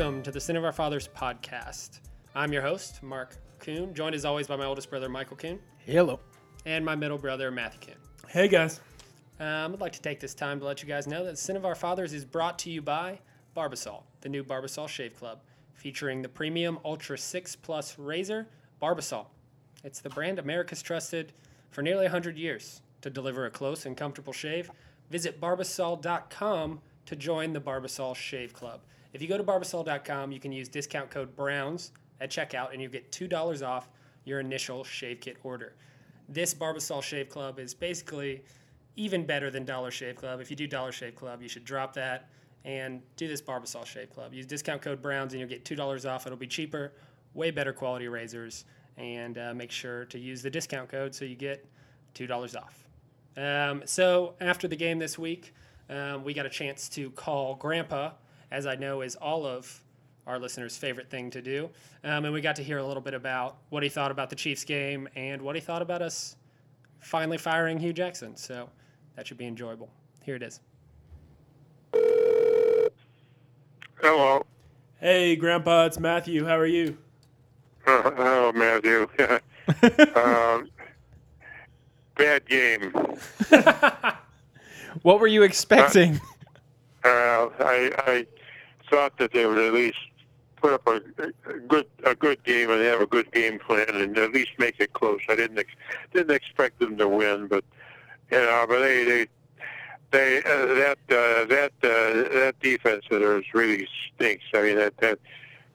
Welcome to the Sin of Our Fathers podcast. I'm your host, Mark Kuhn, joined as always by my oldest brother, Michael Kuhn, Hello. and my middle brother, Matthew Kuhn. Hey guys. Um, I'd like to take this time to let you guys know that Sin of Our Fathers is brought to you by Barbasol, the new Barbasol Shave Club, featuring the premium Ultra 6 Plus razor, Barbasol. It's the brand America's trusted for nearly 100 years to deliver a close and comfortable shave. Visit barbasol.com to join the Barbasol Shave Club. If you go to barbasol.com, you can use discount code BROWNS at checkout and you get $2 off your initial shave kit order. This Barbasol Shave Club is basically even better than Dollar Shave Club. If you do Dollar Shave Club, you should drop that and do this Barbasol Shave Club. Use discount code Browns and you'll get $2 off. It'll be cheaper, way better quality razors, and uh, make sure to use the discount code so you get $2 off. Um, so after the game this week, um, we got a chance to call Grandpa, as I know is all of our listeners' favorite thing to do. Um, and we got to hear a little bit about what he thought about the Chiefs game and what he thought about us finally firing Hue Jackson. So that should be enjoyable. Here it is. Hello. Hey Grandpa, it's Matthew. How are you? Uh, hello, Matthew. um, bad game. What were you expecting? Uh, I, I thought that they would at least put up a, a good a good game and have a good game plan and at least make it close. I didn't ex- didn't expect them to win, but you know, but they they they uh, that uh, that uh, that defense of theirs really stinks. I mean that that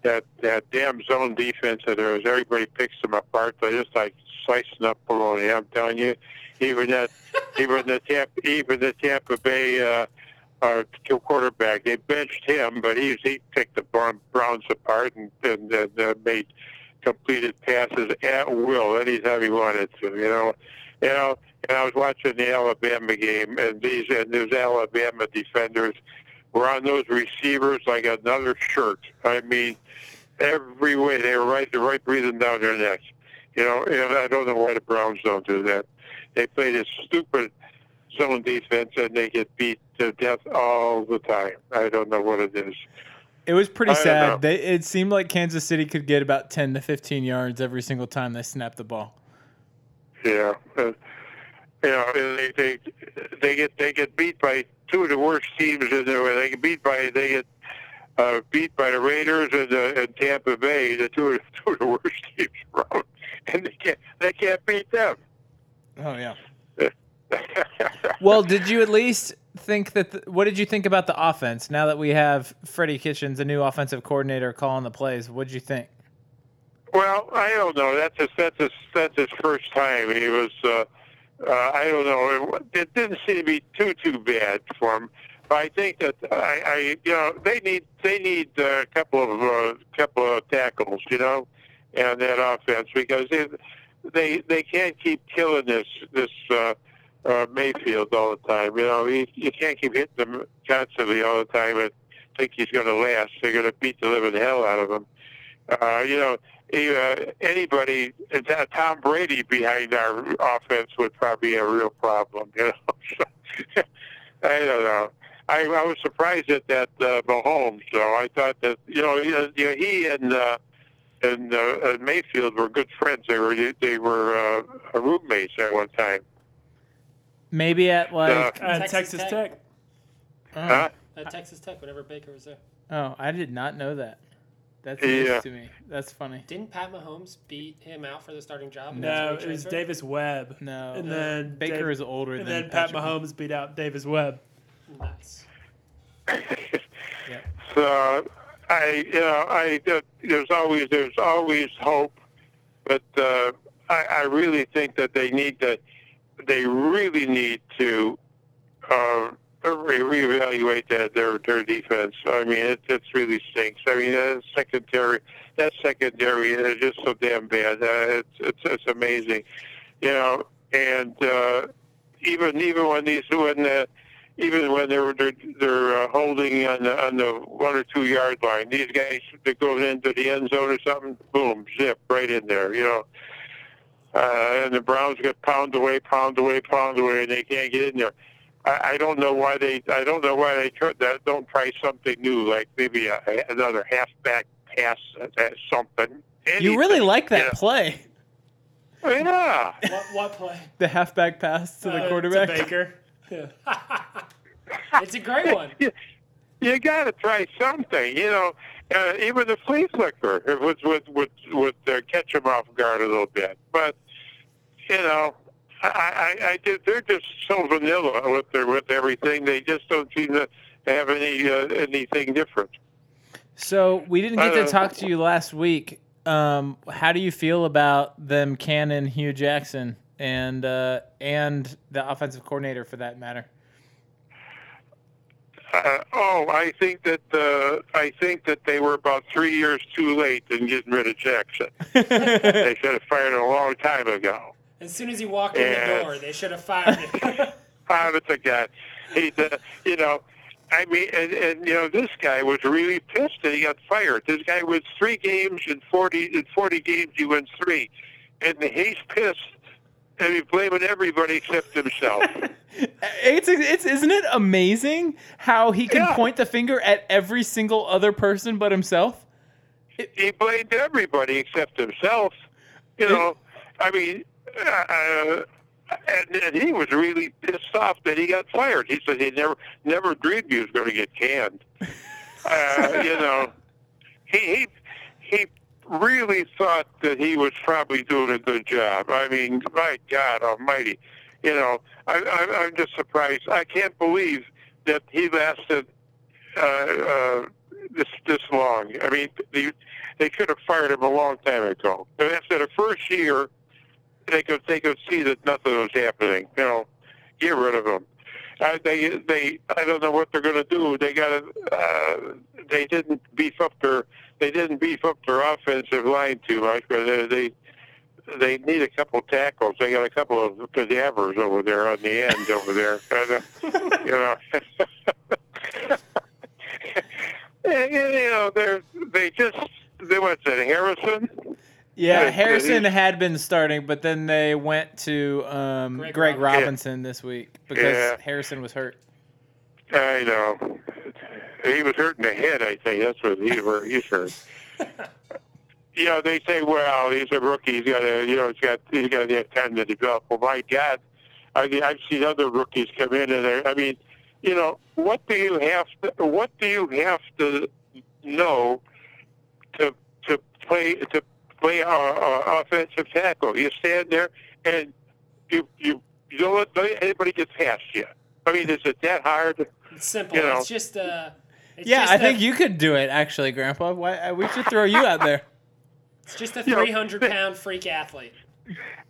that that damn zone defense of theirs, everybody picks them apart. They're just like slicing up bologna. I'm telling you, even that even the Tampa even the Tampa Bay. Uh, uh, quarterback. They benched him, but he he picked the Browns apart and, and, and uh, made completed passes at will anytime he wanted to. You know, you know. And I was watching the Alabama game, and these and those Alabama defenders were on those receivers like another shirt. I mean, every way they were right, they're right breathing down their necks. You know, and I don't know why the Browns don't do that. They play this stupid zone defense and they get beat to death all the time. I don't know what it is. It was pretty I sad. They, it seemed like Kansas City could get about 10 to 15 yards every single time they snapped the ball. Yeah, uh, you know they they they get they get beat by two of the worst teams in there. They get beat by they get uh, beat by the Raiders and, uh, and Tampa Bay, the two of, two of the worst teams around, and they can't they can't beat them. Oh, yeah. Well, did you at least think that? The, what did you think about the offense now that we have Freddie Kitchens, a new offensive coordinator, calling the plays? What did you think? Well, I don't know. That's his that's his that's his first time. He was. Uh, uh, I don't know. It, it didn't seem to be too too bad for him. But I think that I, I you know they need they need a couple of uh, couple of tackles, you know, and that offense because they they they can't keep killing this this uh, uh, Mayfield all the time. You know, you, you can't keep hitting him constantly all the time and think he's going to last. They're going to beat the living hell out of him. Uh, you know, he, uh, anybody, Tom Brady behind our offense would probably be a real problem. You know, so, I don't know. I, I was surprised at that uh, Mahomes. So I thought that you know, know, he and uh, and, uh, Mayfield were good friends. They were they were uh, roommates at one time. Maybe at like. Uh, Texas Texas, Tech. Tech. oh, Huh? At Texas Tech, whenever Baker was there. oh, I did not know that. That's Yeah. to me. That's funny. Didn't Pat Mahomes beat him out for the starting job? No, that's it was? Davis Webb. No. And then Baker Dave- is older And than then Pat Mahomes beat out Davis Webb. Nice. So I, you know, I uh, there's always there's always hope, but uh, I, I really think that they need to they really need to uh, re- reevaluate that their their defense. I mean, it it's really stinks. I mean, that secondary that secondary is just so damn bad. Uh, it's it's it's amazing, you know. And uh, even even when these when the even when they're they're, they're uh, holding on the on the one or two yard line, these guys that go into the end zone or something, boom, zip right in there, you know. Uh, and the Browns get pound away, pound away, pound away, and they can't get in there. I, I don't know why they. I don't know why they tr- that don't try something new, like maybe a, another halfback pass, uh, something. You really like that you know. play, Yeah. What, what play? the halfback pass to the Uh, quarterback. To Baker. Yeah. It's a great one. you, you got to try something. You know, uh, even the flea flicker it was would would would uh, catch them off guard a little bit. But you know, I I, I did, they're just so vanilla with their with everything. They just don't seem to have any uh, anything different. So we didn't get to Uh, talk to you last week. Um, how do you feel about them Cannon, Hue Jackson, and uh, and the offensive coordinator for that matter? Uh, oh, I think that uh, I think that they were about three years too late in getting rid of Jackson. they should have fired him a long time ago. As soon as he walked in Yeah. the door, they should have fired him. honest to God. He's, uh, you know, I mean, and, and you know, this guy was really pissed that he got fired. This guy wins three games in forty in forty games. He wins three, and he's pissed, and he's blaming everybody except himself. It's, it's isn't it amazing how he can Yeah. point the finger at every single other person but himself? he blamed everybody except himself. You know, I mean, uh, and, and he was really pissed off that he got fired. He said he never never dreamed he was going to get canned. Uh, you know, he he he really thought that he was probably doing a good job. I mean, my God Almighty, you know, I, I, I'm just surprised. I can't believe that he lasted uh, uh, this this long. I mean, they they could have fired him a long time ago. But after the first year, they could they could see that nothing was happening. You know, get rid of them. Uh, they they I don't know what they're going to do. They got to uh, they didn't beef up their they didn't beef up their offensive line too much, but they they, they need a couple tackles. They got a couple of cadavers over there on the end over there. Kinda, you know. and, you know, they're they just they went to Harrison. Yeah, Yeah, Harrison he- had been starting, but then they went to um, Greg, Greg Robinson this week because Yeah. Harrison was hurt. I know. He was hurting the head, I think. That's what he where he's hurt. you know, they say, well, he's a rookie. He's got to, you know, he's got he's got to have time to develop. Well, my God, I mean, I've seen other rookies come in and they I mean, you know, what do you have to what do you have to know to to play to play uh, uh, offensive tackle? You stand there and you you you don't let anybody get past you. I mean, is it that hard? It's simple. You know. It's just uh it's yeah, just I a- think you could do it actually, Grandpa. Why uh, we should throw you out there? It's just a 300 pound freak athlete.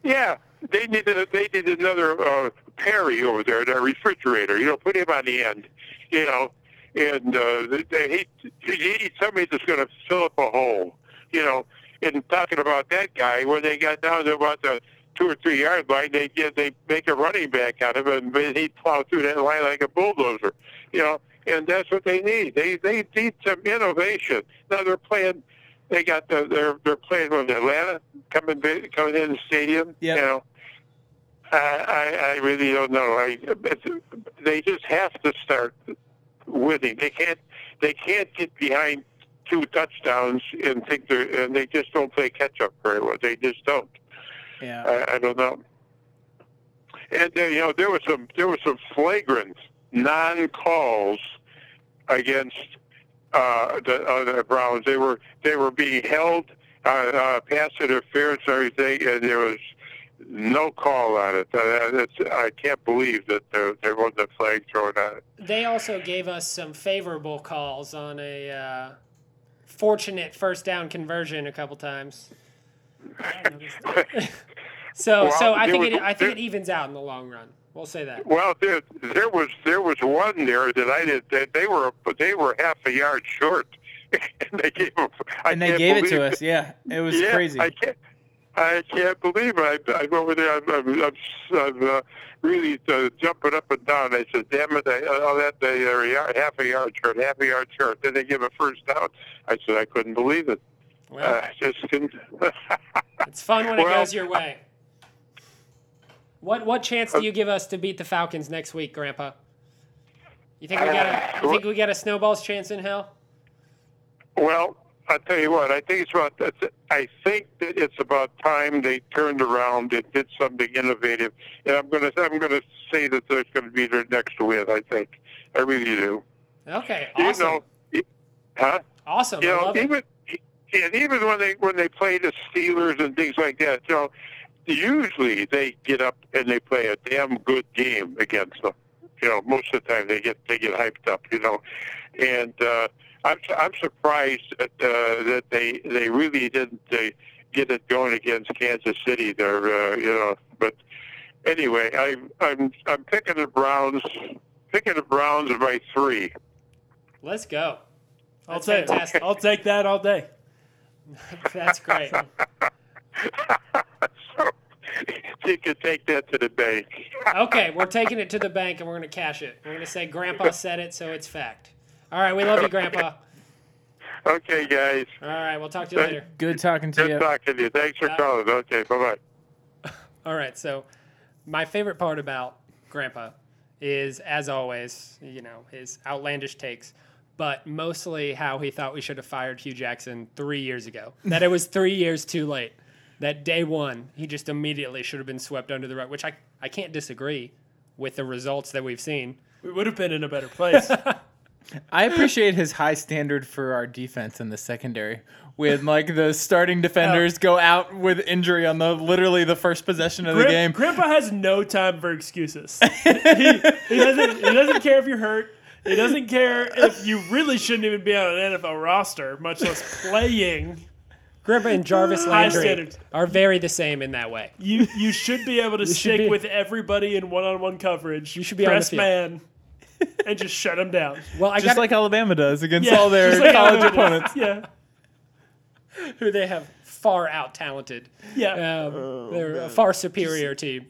Yeah, they needed they needed another uh, Perry over there, the refrigerator. You know, put him on the end. You know, and uh, they, they, he he needs somebody that's going to fill up a hole. You know, and talking about that guy, when they got down to about the two or three yard line, they get they make a running back out of him, and he'd plow through that line like a bulldozer. You know, and that's what they need. They they need some innovation. Now they're playing. They got the they're they're playing with Atlanta coming coming in the stadium. Yep. You know, I, I I really don't know. I they just have to start winning. They can't they can't get behind two touchdowns and think they're and they just don't play catch up very well. They just don't. Yeah. I, I don't know. And uh, you know there was some there was some flagrant non calls against uh, the, uh, the Browns. They were they were being held uh, uh, pass interference and everything, and there was no call on it. Uh, I can't believe that there, there wasn't a flag thrown on it. They also gave us some favorable calls on a uh, fortunate first down conversion a couple times. I noticed that. so, Well, so I think was- it, I think it evens out in the long run. We'll say that. Well, there there was there was one there that I did that they were they were half a yard short, and they gave them, I and they gave it to believe us. Yeah, it was yeah, crazy. I can't. I can't believe it. I, I'm over there. I'm, I'm, I'm, I'm uh, really uh, jumping up and down. I said, "Damn it! I, that they are a yard, half a yard short, half a yard short." Then they give a first down. I said, "I couldn't believe it. Well, Uh, just couldn't." it's fun when it goes your way. What what chance do you give us to beat the Falcons next week, Grandpa? You think we got a you think we got a snowball's chance in hell? Well, I'll tell you what. I think it's about. I think that it's about time they turned around and did something innovative. And I'm gonna. I'm gonna say that there's to be their next win. I think. I really do. Okay, awesome. You know. Huh? awesome. You I know, love it. even and even when they when they play the Steelers and things like that, you know, usually they get up and they play a damn good game against them. You know, most of the time they get they get hyped up. You know, and uh, I'm I'm surprised that uh, that they they really didn't uh, get it going against Kansas City. There, uh, you know, but anyway, I'm I'm I'm picking the Browns. Picking the Browns by three. Let's go. I'll That's take fantastic. I'll take that all day. That's great. so you can take that to the bank. Okay, we're taking it to the bank and we're going to cash it. We're going to say Grandpa said it, so it's fact. All right, we love you, Grandpa. Okay, guys. All right, we'll talk to you later. Good talking to you. Good you. talking to you. Thanks for Yeah. calling. Okay, bye bye. All right, so my favorite part about Grandpa is, as always, you know, his outlandish takes, but mostly how he thought we should have fired Hue Jackson three years ago. that it was three years too late. That day one, he just immediately should have been swept under the rug, which I, I can't disagree with the results that we've seen. We would have been in a better place. I appreciate his high standard for our defense in the secondary. When like the starting defenders go out with injury on the literally the first possession of the game. Grandpa has no time for excuses. he, he doesn't. He doesn't care if you're hurt. He doesn't care if you really shouldn't even be on an NFL roster, much less playing. Grandpa and Jarvis High Landry are very the same in that way. You you should be able to should stick be- with everybody in one-on-one coverage. You should be on the press field. man, and just shut them down. Well, I Just got like Alabama does against Yeah, all their like college Alabama. opponents. Yeah, who they have far out talented. yeah. Um, they're a far superior team.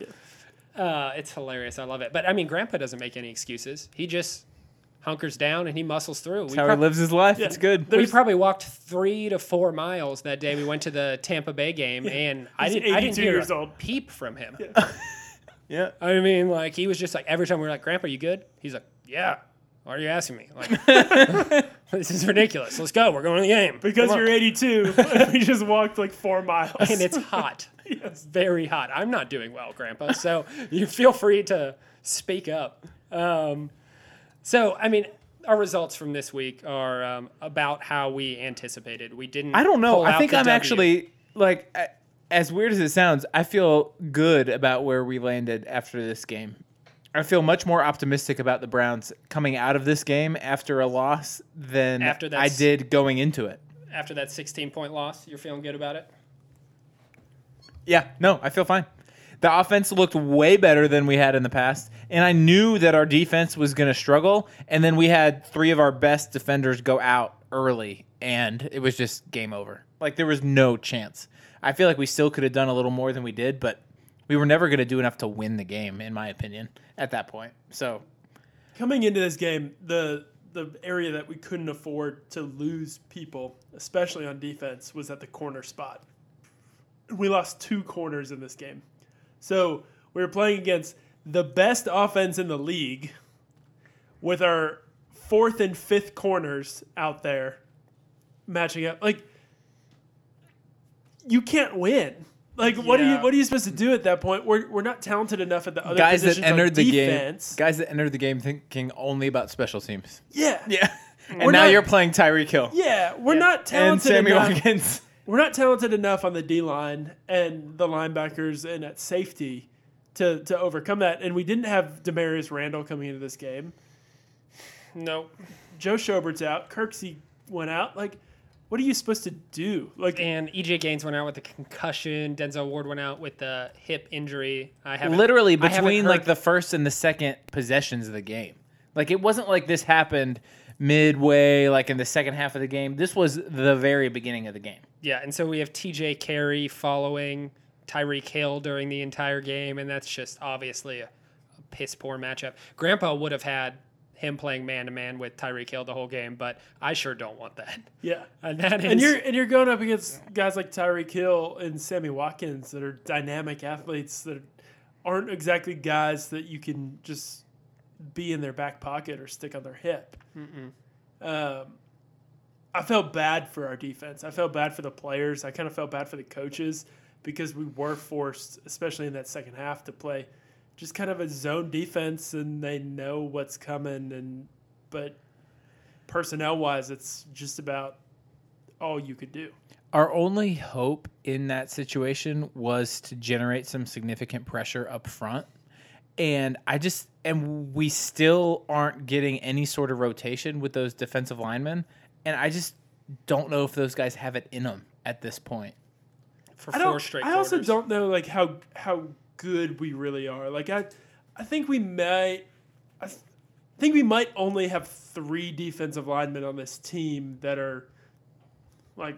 Uh, it's hilarious. I love it. But I mean, Grandpa doesn't make any excuses. He just hunkers down and he muscles through. We, That's how he lives his life. Yeah. It's good. we probably walked three to four miles that day. We went to the Tampa Bay game, and I didn't. I didn't 82 hear years a old. peep from him. Yeah. I mean, like he was just like every time we were like, "Grandpa, you good?" He's like, "Yeah." Why are you asking me? Like, this is ridiculous. Let's go. We're going to the game Because Come on. you're 82, we just walked like four miles. and it's hot. It's very hot. I'm not doing well, Grandpa. So you feel free to speak up. Um, so, I mean, our results from this week are um, about how we anticipated. We didn't. I don't know. pull I think I'm W. actually like a- as weird as it sounds, I feel good about where we landed after this game. I feel much more optimistic about the Browns coming out of this game after a loss than After I did going into it. after that 16 point loss. You're feeling good about it. Yeah, no, I feel fine. The offense looked way better than we had in the past, and I knew that our defense was going to struggle. And then we had three of our best defenders go out early, and it was just game over. Like there was no chance. I feel like we still could have done a little more than we did, but we were never going to do enough to win the game, in my opinion, at that point. So coming into this game, the the area that we couldn't afford to lose people, especially on defense, was at the corner spot. We lost two corners in this game. So we were playing against the best offense in the league with our fourth and fifth corners out there matching up. Like you can't win. Like what are you what are you supposed to do at that point? We're, we're not talented enough at the other guys that positions on entered the defense. game, guys that entered the game thinking only about special teams. Yeah. Yeah, and We're now not- you're playing Tyreek Hill Yeah, we're Yeah. not and talented Sammy enough. Watkins. We're not talented enough on the D line and the linebackers and at safety to to overcome that. And we didn't have Damarious Randall coming into this game. No. Joe Schobert's out. Kirksey went out. Like, what are you supposed to do? Like, And EJ Gaines went out with a concussion. Denzel Ward went out with the hip injury. I haven't literally I haven't between like the first and the second possessions of the game. Like it wasn't like this happened midway, like in the second half of the game. This was the very beginning of the game. Yeah, and so we have TJ Carrie following Tyreek Hill during the entire game, and that's just obviously a, a piss poor matchup. Grandpa would have had him playing man to man with Tyreek Hill the whole game, but I sure don't want that. yeah. And that is And you're and you're going up against guys like Tyreek Hill and Sammy Watkins that are dynamic athletes that aren't exactly guys that you can just be in their back pocket or stick on their hip. Um, I felt bad for our defense. I felt bad for the players. I kind of felt bad for the coaches because we were forced, especially in that second half, to play just kind of a zone defense, and they know what's coming. And but personnel wise, it's just about all you could do. Our only hope in that situation was to generate some significant pressure up front. And I just, and we still aren't getting any sort of rotation with those defensive linemen. And I just don't know if those guys have it in them at this point. for I four don't. straight I also don't know like how how good we really are. Like I, I think we might. I th- think we might only have three defensive linemen on this team that are, like,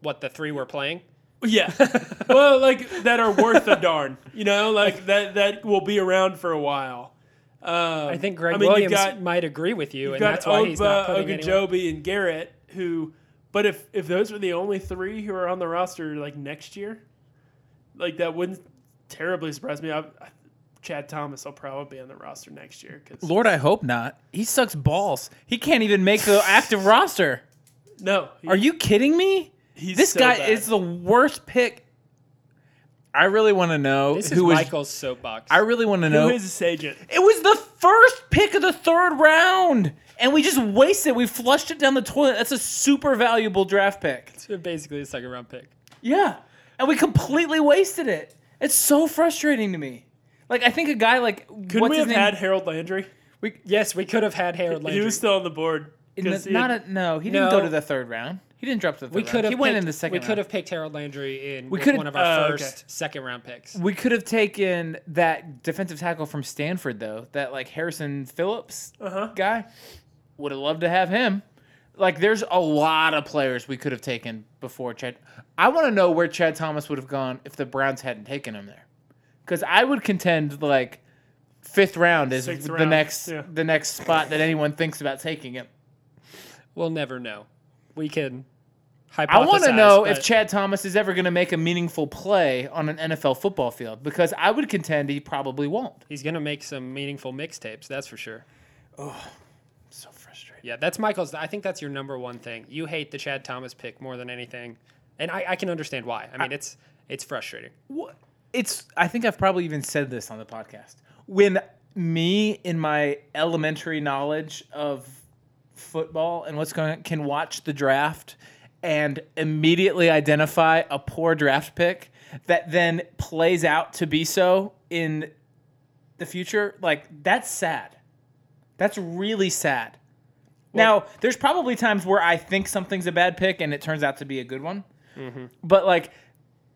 what the three were playing. yeah, well, like that are worth a darn. You know, like that that will be around for a while. Um, I think Greg I mean, Williams got, might agree with you, and got that's why he's not putting anyone. And Garrett who. But if if those were the only three who are on the roster like next year, like that wouldn't terribly surprise me. I, I, Chad Thomas will probably be on the roster next year because Lord, I hope not. He sucks balls. He can't even make the active roster. no, he- Are you kidding me? He's this so guy bad. is the worst pick. I really want to know This is who was. Michael's soapbox. I really want to know. is this agent? It was the first pick of the third round, and we just wasted. We flushed it down the toilet. That's a super valuable draft pick. It's basically a second round pick. Yeah, and we completely wasted it. It's so frustrating to me. Like I think a guy like Couldn't what's we his have name? had Harold Landry? We yes, we could have had Harold Landry. He was still on the board. In the- 'cause he not a, no, he didn't No. go to the third round. He didn't drop to the third we round. could have. He went picked- in the second. We round. could have picked Harold Landry in We with could've- one of our Oh, first okay. second round picks. We could have taken that defensive tackle from Stanford though, that like Harrison Phillips Uh-huh. guy. Would have loved to have him. Like there's a lot of players we could have taken before Chad. I want to know where Chad Thomas would have gone if the Browns hadn't taken him there. Cuz I would contend like fifth round is Sixth the round, next yeah. the next spot that anyone thinks about taking him. We'll never know. We can. I want to know if Chad Thomas is ever going to make a meaningful play on an NFL football field because I would contend he probably won't. he's going to make some meaningful mixtapes. That's for sure. So frustrating. Yeah, that's Michael's. I think that's your number one thing. You hate the Chad Thomas pick more than anything, and I, I can understand why. I mean, it's it's frustrating. What? It's. I think I've probably even said this on the podcast. When me, in my elementary knowledge of football and what's going on, can watch the draft and immediately identify a poor draft pick that then plays out to be so in the future, like that's sad. That's really sad. Now, there's probably times where I think something's a bad pick and it turns out to be a good one. Mm-hmm. But like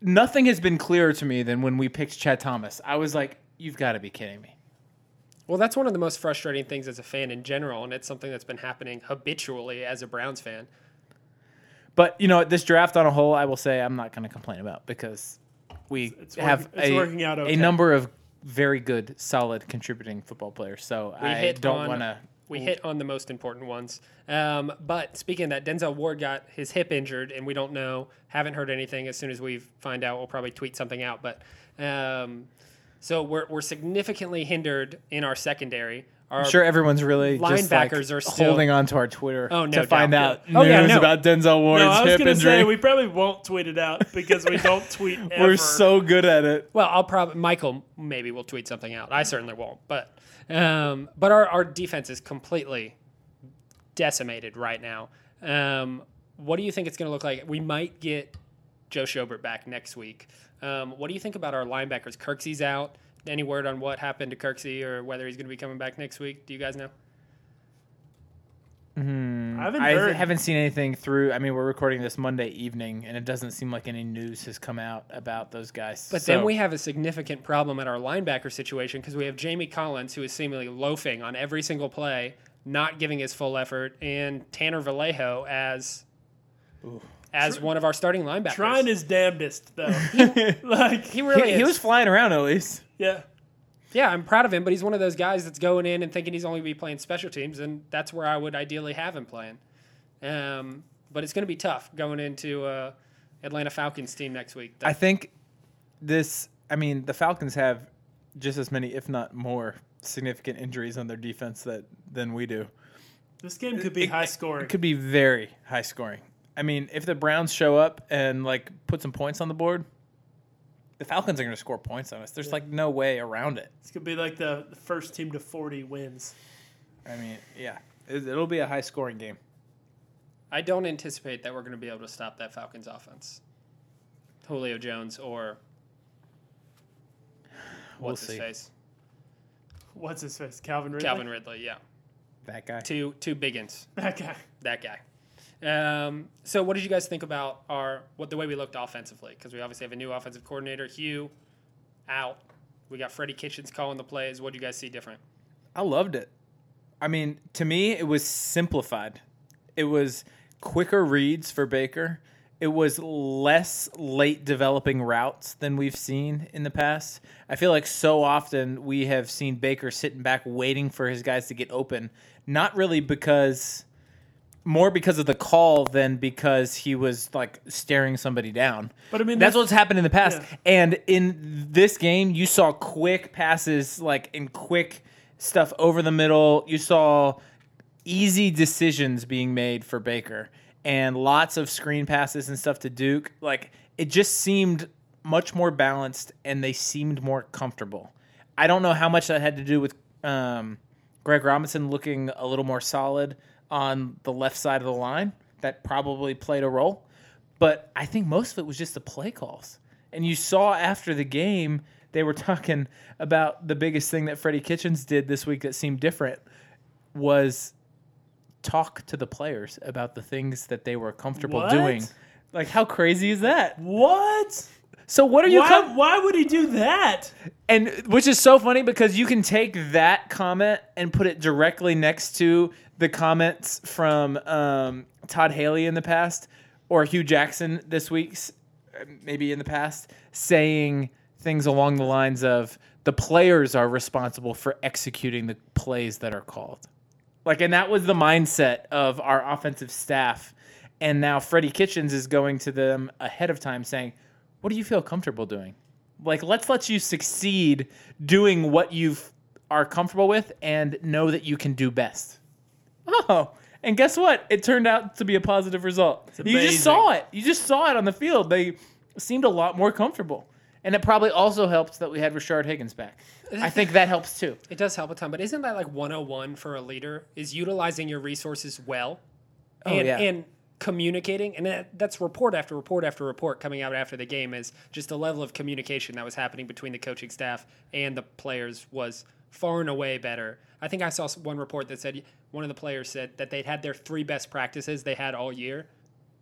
nothing has been clearer to me than when we picked Chad Thomas. I was like, you've got to be kidding me. Well, that's one of the most frustrating things as a fan in general, and it's something that's been happening habitually as a Browns fan. But you know, this draft on a whole, I will say I'm not going to complain about because we It's have working- it's a, working out okay. a number of very good, solid contributing football players. So We I don't want to. We hit on the most important ones. Um, but speaking of that, Denzel Ward got his hip injured, and we don't know. Haven't heard anything. As soon as we find out, we'll probably tweet something out. But um, so we're, we're significantly hindered in our secondary. Our, I'm sure everyone's really just, like, linebackers are still- holding on to our Twitter Oh, no to find doubt. out Oh, yeah, news no. about Denzel Ward's No, I was hip gonna injury. say we probably won't tweet it out because we don't tweet. We're ever. so good at it. Well, I'll probably Michael maybe will tweet something out. I certainly won't. But um, but our, our defense is completely decimated right now. Um, what do you think it's going to look like? We might get Joe Schobert back next week. Um, what do you think about our linebackers? Kirksey's out. Any word on what happened to Kirksey or whether he's going to be coming back next week? Do you guys know? Mm-hmm. I haven't I haven't seen anything through. I mean, we're recording this Monday evening, and it doesn't seem like any news has come out about those guys. But So- then we have a significant problem at our linebacker situation because we have Jamie Collins, who is seemingly loafing on every single play, not giving his full effort, and Tanner Vallejo as as one of our starting linebackers. trying his damnedest though. like he really he, he was flying around at least. yeah. Yeah, I'm proud of him, but he's one of those guys that's going in and thinking he's only going to be playing special teams, and that's where I would ideally have him playing. Um, but it's going to be tough going into uh, Atlanta Falcons team next week. I think this. I mean, the Falcons have just as many, if not more, significant injuries on their defense that than we do. This game could be It- high scoring. It could be very high scoring. I mean, if the Browns show up and like put some points on the board, the Falcons are going to score points on us. There's like no way around it. It's going to be like the, the first team to 40 wins. I mean, yeah, it, it'll be a high scoring game. I don't anticipate that we're going to be able to stop that Falcons offense. Julio Jones or We'll what's his see. face? What's his face? Calvin Ridley. Calvin Ridley. Yeah, That guy. two two biggins. That guy. That guy. Um, so, what did you guys think about our what the way we looked offensively? Because we obviously have a new offensive coordinator, Hue, out. We got Freddie Kitchens calling the plays. What do you guys see different? I loved it. I mean, to me, it was simplified. It was quicker reads for Baker. It was less late developing routes than we've seen in the past. I feel like so often we have seen Baker sitting back waiting for his guys to get open, not really because more because of the call than because he was like staring somebody down. But I mean, That's that's- what's happened in the past. Yeah. And in this game, you saw quick passes, like in quick stuff over the middle. You saw easy decisions being made for Baker and lots of screen passes and stuff to Duke. Like it just seemed much more balanced and they seemed more comfortable. I don't know how much that had to do with um, Greg Robinson looking a little more solid on the left side of the line. That probably played a role. But I think most of it was just the play calls. And you saw after the game, they were talking about the biggest thing that Freddie Kitchens did this week that seemed different was talk to the players about the things that they were comfortable What? doing. Like, how crazy is that? What? So, what are you Why, com- why would he do that? and which is so funny because you can take that comment and put it directly next to the comments from um, Todd Haley in the past or Hue Jackson this week's maybe in the past saying things along the lines of the players are responsible for executing the plays that are called. Like, and that was the mindset of our offensive staff. And now Freddie Kitchens is going to them ahead of time saying, What do you feel comfortable doing? Like, let's let you succeed doing what you are comfortable with and know that you can do best. Oh, and guess what? It turned out to be a positive result. You just saw it. You just saw it on the field. They seemed a lot more comfortable. And it probably also helped that we had Rashard Higgins back. I think that helps too. It does help a ton, but isn't that like 101 for a leader? Is utilizing your resources well Oh, yeah. and communicating. And that, that's report after report after report coming out after the game is just the level of communication that was happening between the coaching staff and the players was far and away better. I think I saw one report that said one of the players said that they'd had their three best practices they had all year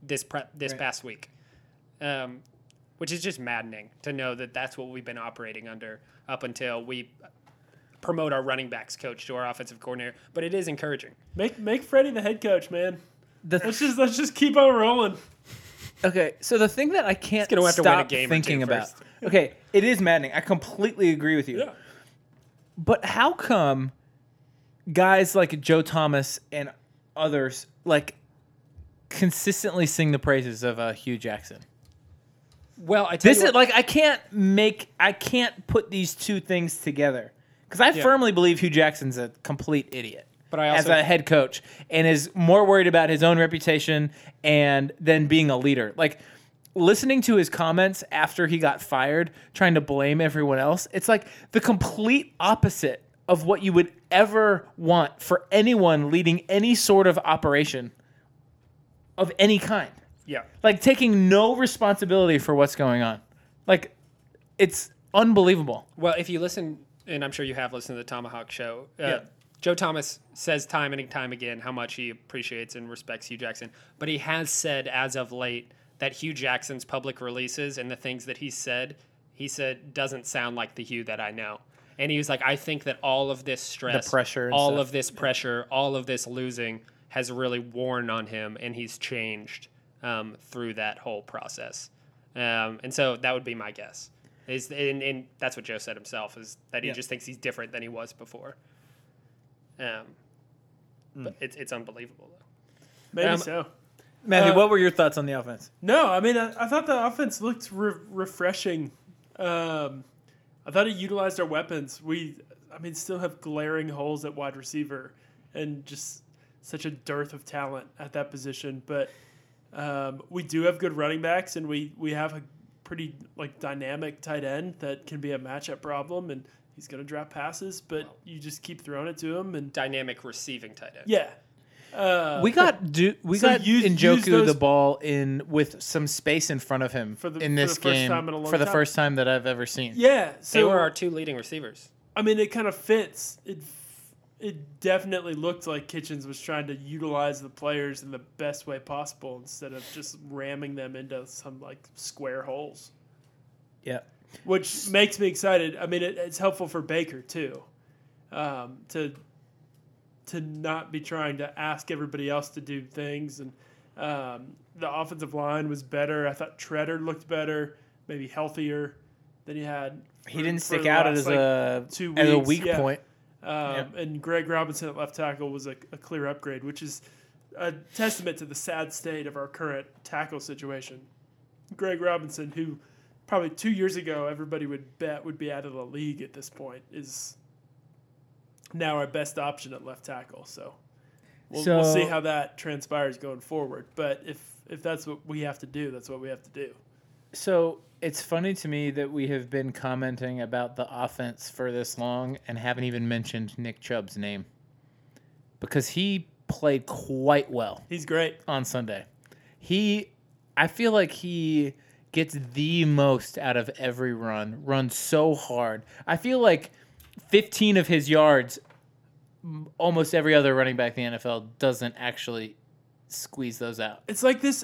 this pre- this Right. past week. Um, which is just maddening to know that that's what we've been operating under up until we promote our running backs coach to our offensive coordinator. But it is encouraging. Make make Freddie the head coach, man. The Let's just let's just keep on rolling. Okay, so the thing that I can't gonna have to win a stop game or thinking two about. first. Okay, it is maddening. I completely agree with you. But how come guys like Joe Thomas and others like consistently sing the praises of uh, Hue Jackson? Well, I tell This you is what, like I can't make I can't put these two things together because I Yeah. firmly believe Hue Jackson's a complete idiot. But I as a head coach and is more worried about his own reputation and than being a leader. Like listening to his comments after he got fired, trying to blame everyone else. It's like the complete opposite of what you would ever want for anyone leading any sort of operation of any kind yeah. like taking no responsibility for what's going on. Like it's unbelievable. Well, if you listen, and I'm sure you have listened to the ThomaHawk Show, uh, Yeah. Joe Thomas says time and time again how much he appreciates and respects Hue Jackson. But he has said as of late that Hue Jackson's public releases and the things that he said, he said doesn't sound like the Hue that I know. And he was like, I think that all of this stress, pressure all stuff. of this pressure, all of this losing has really worn on him, and he's changed um, through that whole process. Um, and so that would be my guess. Is and, and that's what Joe said himself is that he Yeah. just thinks he's different than he was before. Um, but it's it's unbelievable though. Maybe Um, so. Matthew, Uh, what were your thoughts on the offense? No, I mean, I, I thought the offense looked re- refreshing. Um, I thought it utilized our weapons. We, I mean, still have glaring holes at wide receiver and just such a dearth of talent at that position. But um, we do have good running backs, and we we have a pretty like dynamic tight end that can be a matchup problem, and he's going to drop passes, but you just keep throwing it to him, and Dynamic receiving tight end. yeah. Uh, We got do, we So got use- use Njoku those- the ball in with some space in front of him For the- in for this the first game time in a long for the time. first time that I've ever seen. yeah. So They were our two leading receivers. I mean, it kind of fits. It it definitely looked like Kitchens was trying to utilize the players in the best way possible instead of just ramming them into some like square holes, Yeah. Which makes me excited. I mean, it, it's helpful for Baker too, um, to to not be trying to ask everybody else to do things. And um, the offensive line was better. I thought Tretter looked better, maybe healthier than he had. He didn't stick out last, as like, a two as a weak yeah. point. Um, And Greg Robinson at left tackle was a, a clear upgrade, which is a testament to the sad state of our current tackle situation. Greg Robinson, who probably two years ago everybody would bet would be out of the league at this point, is now our best option at left tackle. So we'll, we'll see how that transpires going forward. But if if that's what we have to do, that's what we have to do. So it's funny to me that we have been commenting about the offense for this long and haven't even mentioned Nick Chubb's name because he played quite well He's great. on Sunday. He, I feel like he gets the most out of every run, runs so hard. I feel like 15 of his yards, almost every other running back in the NFL doesn't actually squeeze those out. It's like this.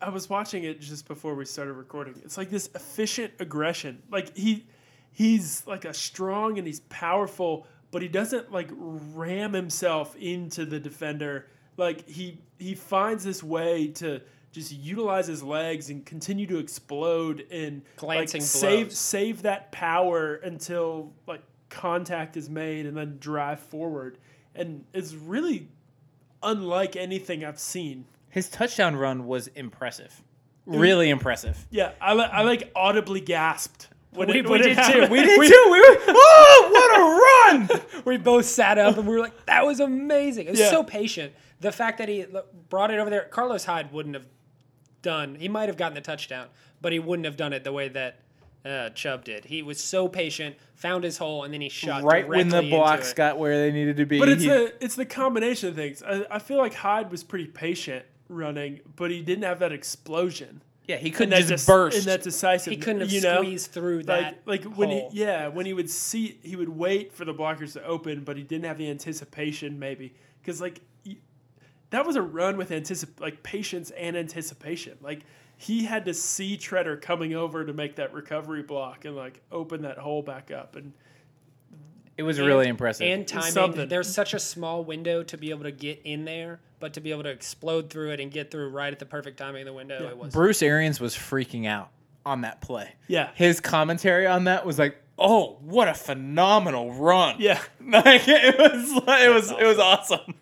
I was watching it just before we started recording. It's like this efficient aggression. Like he, he's like a strong and he's powerful, but he doesn't like ram himself into the defender. Like he he finds this way to just utilize his legs and continue to explode and Glancing like save save that power until like contact is made and then drive forward. And it's really unlike anything I've seen. His touchdown run was impressive. Really impressive. Yeah, I, li- I like audibly gasped. When We- it, we did too. We did We too. We were, oh, what a run! We both sat up and we were like, "That was amazing." It was Yeah. so patient. The fact that he brought it over there, Carlos Hyde wouldn't have done. He might have gotten the touchdown, but he wouldn't have done it the way that uh, Chubb did. He was so patient, found his hole, and then he shot right when the blocks got where they needed to be. But it's he- the it's the combination of things. I, I feel like Hyde was pretty patient running, but he didn't have that explosion. yeah, he couldn't just dec- burst. in that decisive. He couldn't have you know? squeezed through Like, that. like when hole. he yeah when he would see he would wait for the blockers to open, but he didn't have the anticipation maybe because like y- that was a run with anticip like patience and anticipation. Like he had to see Tretter coming over to make that recovery block and like open that hole back up and it was really impressive. and timing. something. There's such a small window to be able to get in there, but to be able to explode through it and get through right at the perfect timing of the window, Yeah. it was. Bruce Arians was freaking out on that play. yeah His commentary on that was like, "Oh, what a phenomenal run!" yeah. like it was, it was, it was awesome.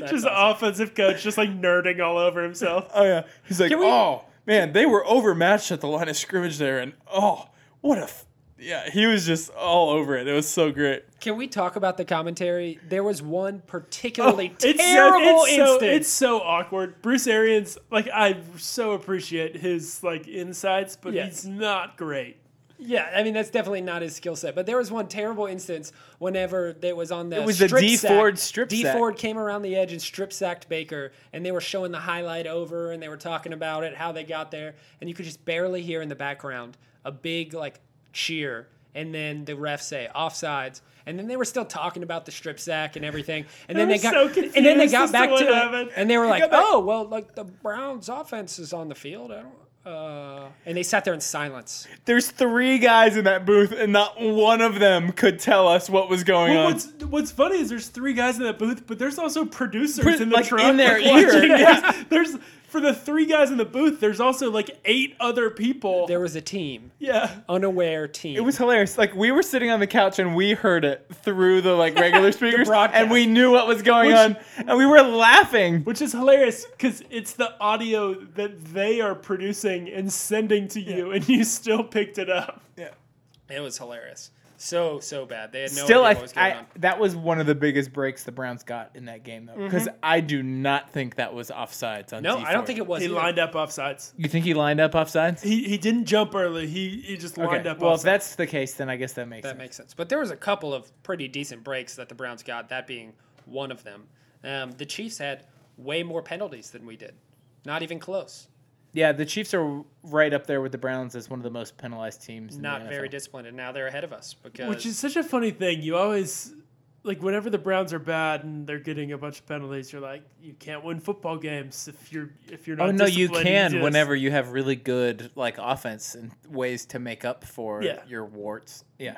That's just awesome. offensive coach just like nerding all over himself. Oh yeah, he's like, Can we- "Oh man, they were overmatched at the line of scrimmage there, and oh, what a." Yeah, he was just all over it. It was so great. Can we talk about the commentary? There was one particularly Oh, It's so- terrible it's so, instance. It's so awkward. Bruce Arians, like I so appreciate his like insights, but Yes. he's not great. Yeah, I mean that's definitely not his skill set. But there was one terrible instance whenever it was on the It was the D sack. Ford strip D sack. Ford came around the edge and strip sacked Baker, and they were showing the highlight over, and they were talking about it, how they got there, and you could just barely hear in the background a big like cheer, and then the ref say offsides. And then they were still talking about the strip sack and everything, and then they got, so and then they got as to back to it, and they were like, "Oh, well, like the Browns' offense is on the field." I don't, uh, and they sat there in silence. There's three guys in that booth, and not one of them could tell us what was going Well, on. what's what's funny is there's three guys in that booth, but there's also producers Pro- in the like, truck in their ear, yeah. this. There's for the three guys in the booth. There's also like eight other people. There was a team, yeah. unaware team. It was hilarious. Like we were sitting on the couch and we heard it through the like regular speakers, and we knew what was going Which- on, and we were laughing. Which is hilarious because it's the audio that they are producing and sending to you, and you still picked it up. Yeah. It was hilarious. So so bad. They had no Still, idea I, what was going I on. that was one of the biggest breaks the Browns got in that game, though, because I do not think that was offsides on. No, D I don't think it was. He either. lined up offsides. You think he lined up offsides? He he didn't jump early. He he just lined Okay. up. Well, if that's the case, then I guess that makes That sense. makes sense. But there was a couple of pretty decent breaks that the Browns got, that being one of them. Um, the Chiefs had way more penalties than we did. Not even close. Yeah, the Chiefs are right up there with the Browns as one of the most penalized teams. In Not the very disciplined. And now they're ahead of us because which is such a funny thing. You always like whenever the Browns are bad and they're getting a bunch of penalties. You're like, you can't win football games if you're if you're not. Oh no, you disciplined, can just- whenever you have really good like offense and ways to make up for Yeah. your warts. Yeah.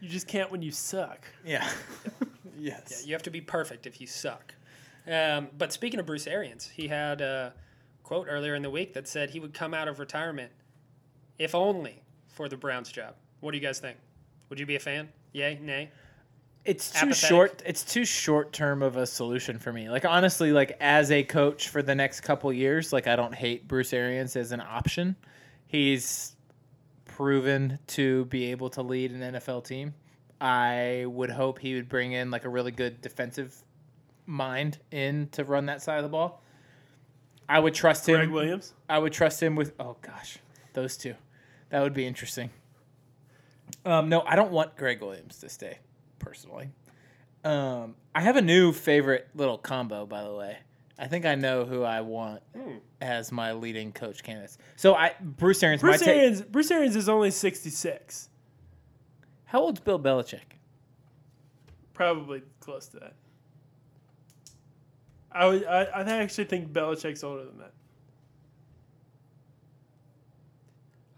you just can't when you suck. Yeah. yes. you have to be perfect if you suck. Um, but speaking of Bruce Arians, he had a quote earlier in the week that said he would come out of retirement if only for the Browns job. What do you guys think? Would you be a fan? Yay? Nay? It's too Apathetic? short. It's too short term of a solution for me. Like honestly, like as a coach for the next couple years, like I don't hate Bruce Arians as an option. He's proven to be able to lead an NFL team. I would hope he would bring in like a really good defensive mind in to run that side of the ball. I would trust him. Gregg Williams. I would trust him with. Oh gosh, those two. That would be interesting. Um, no, I don't want Gregg Williams to stay personally. Um, I have a new favorite little combo, by the way. I think I know who I want as my leading coach candidates. So I Bruce Arians. Bruce Arians. Bruce Arians is only 66. How old's Bill Belichick? Probably close to that. I would. I, I actually think Belichick's older than that.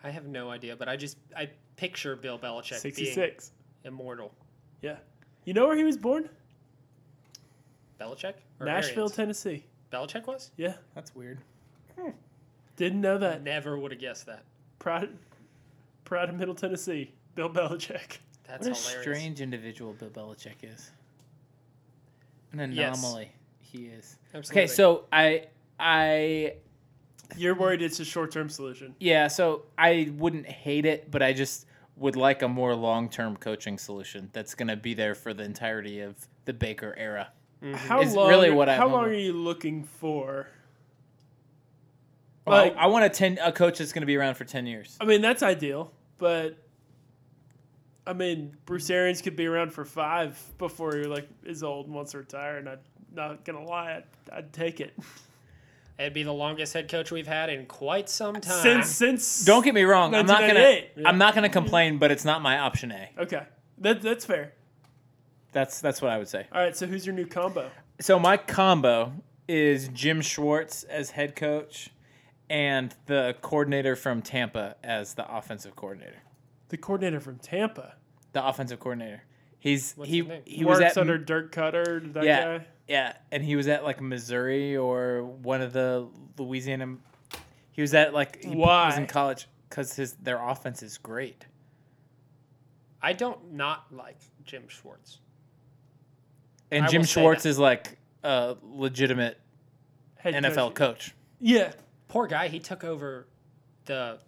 I have no idea, but I just I picture Bill Belichick being 66. immortal. Yeah. You know where he was born? Belichick? Or Nashville, Arians? Tennessee. Belichick was? Yeah. That's weird. Didn't know that. Never would have guessed that. Proud, proud of Middle Tennessee. Bill Belichick. That's what a hilarious. strange individual Bill Belichick is. An Yes. Anomaly. He is. Absolutely. Okay, so I I You're worried it's a short term solution. Yeah, so I wouldn't hate it, but I just would like a more long term coaching solution that's going to be there for the entirety of the Baker era. Mm-hmm. How Is long? really what I- how long are you looking for? Well, Like- I want a ten a coach that's going to be around for ten years. I mean, that's ideal, but I mean, Bruce Arians could be around for five before he like is old and wants to retire. And I'm not gonna lie, I'd, I'd take it. It'd be the longest head coach we've had in quite some time. Since since Don't get me wrong, I'm not going to 1998. I'm not going to complain, but it's not my option A. okay, that that's fair. That's that's what I would say. All right, so who's your new combo? So my combo is Jim Schwartz as head coach and the coordinator from Tampa as the offensive coordinator. The coordinator from Tampa. The offensive coordinator. He's What's he he was Works at under Dirk Koetter. That yeah guy. yeah, and he was at like Missouri or one of the Louisiana. He was at like he was Why? in college because his their offense is great. I don't not like Jim Schwartz. And I Jim will say Schwartz that. is like a legitimate Head NFL coach. Yeah, Poor guy, he took over the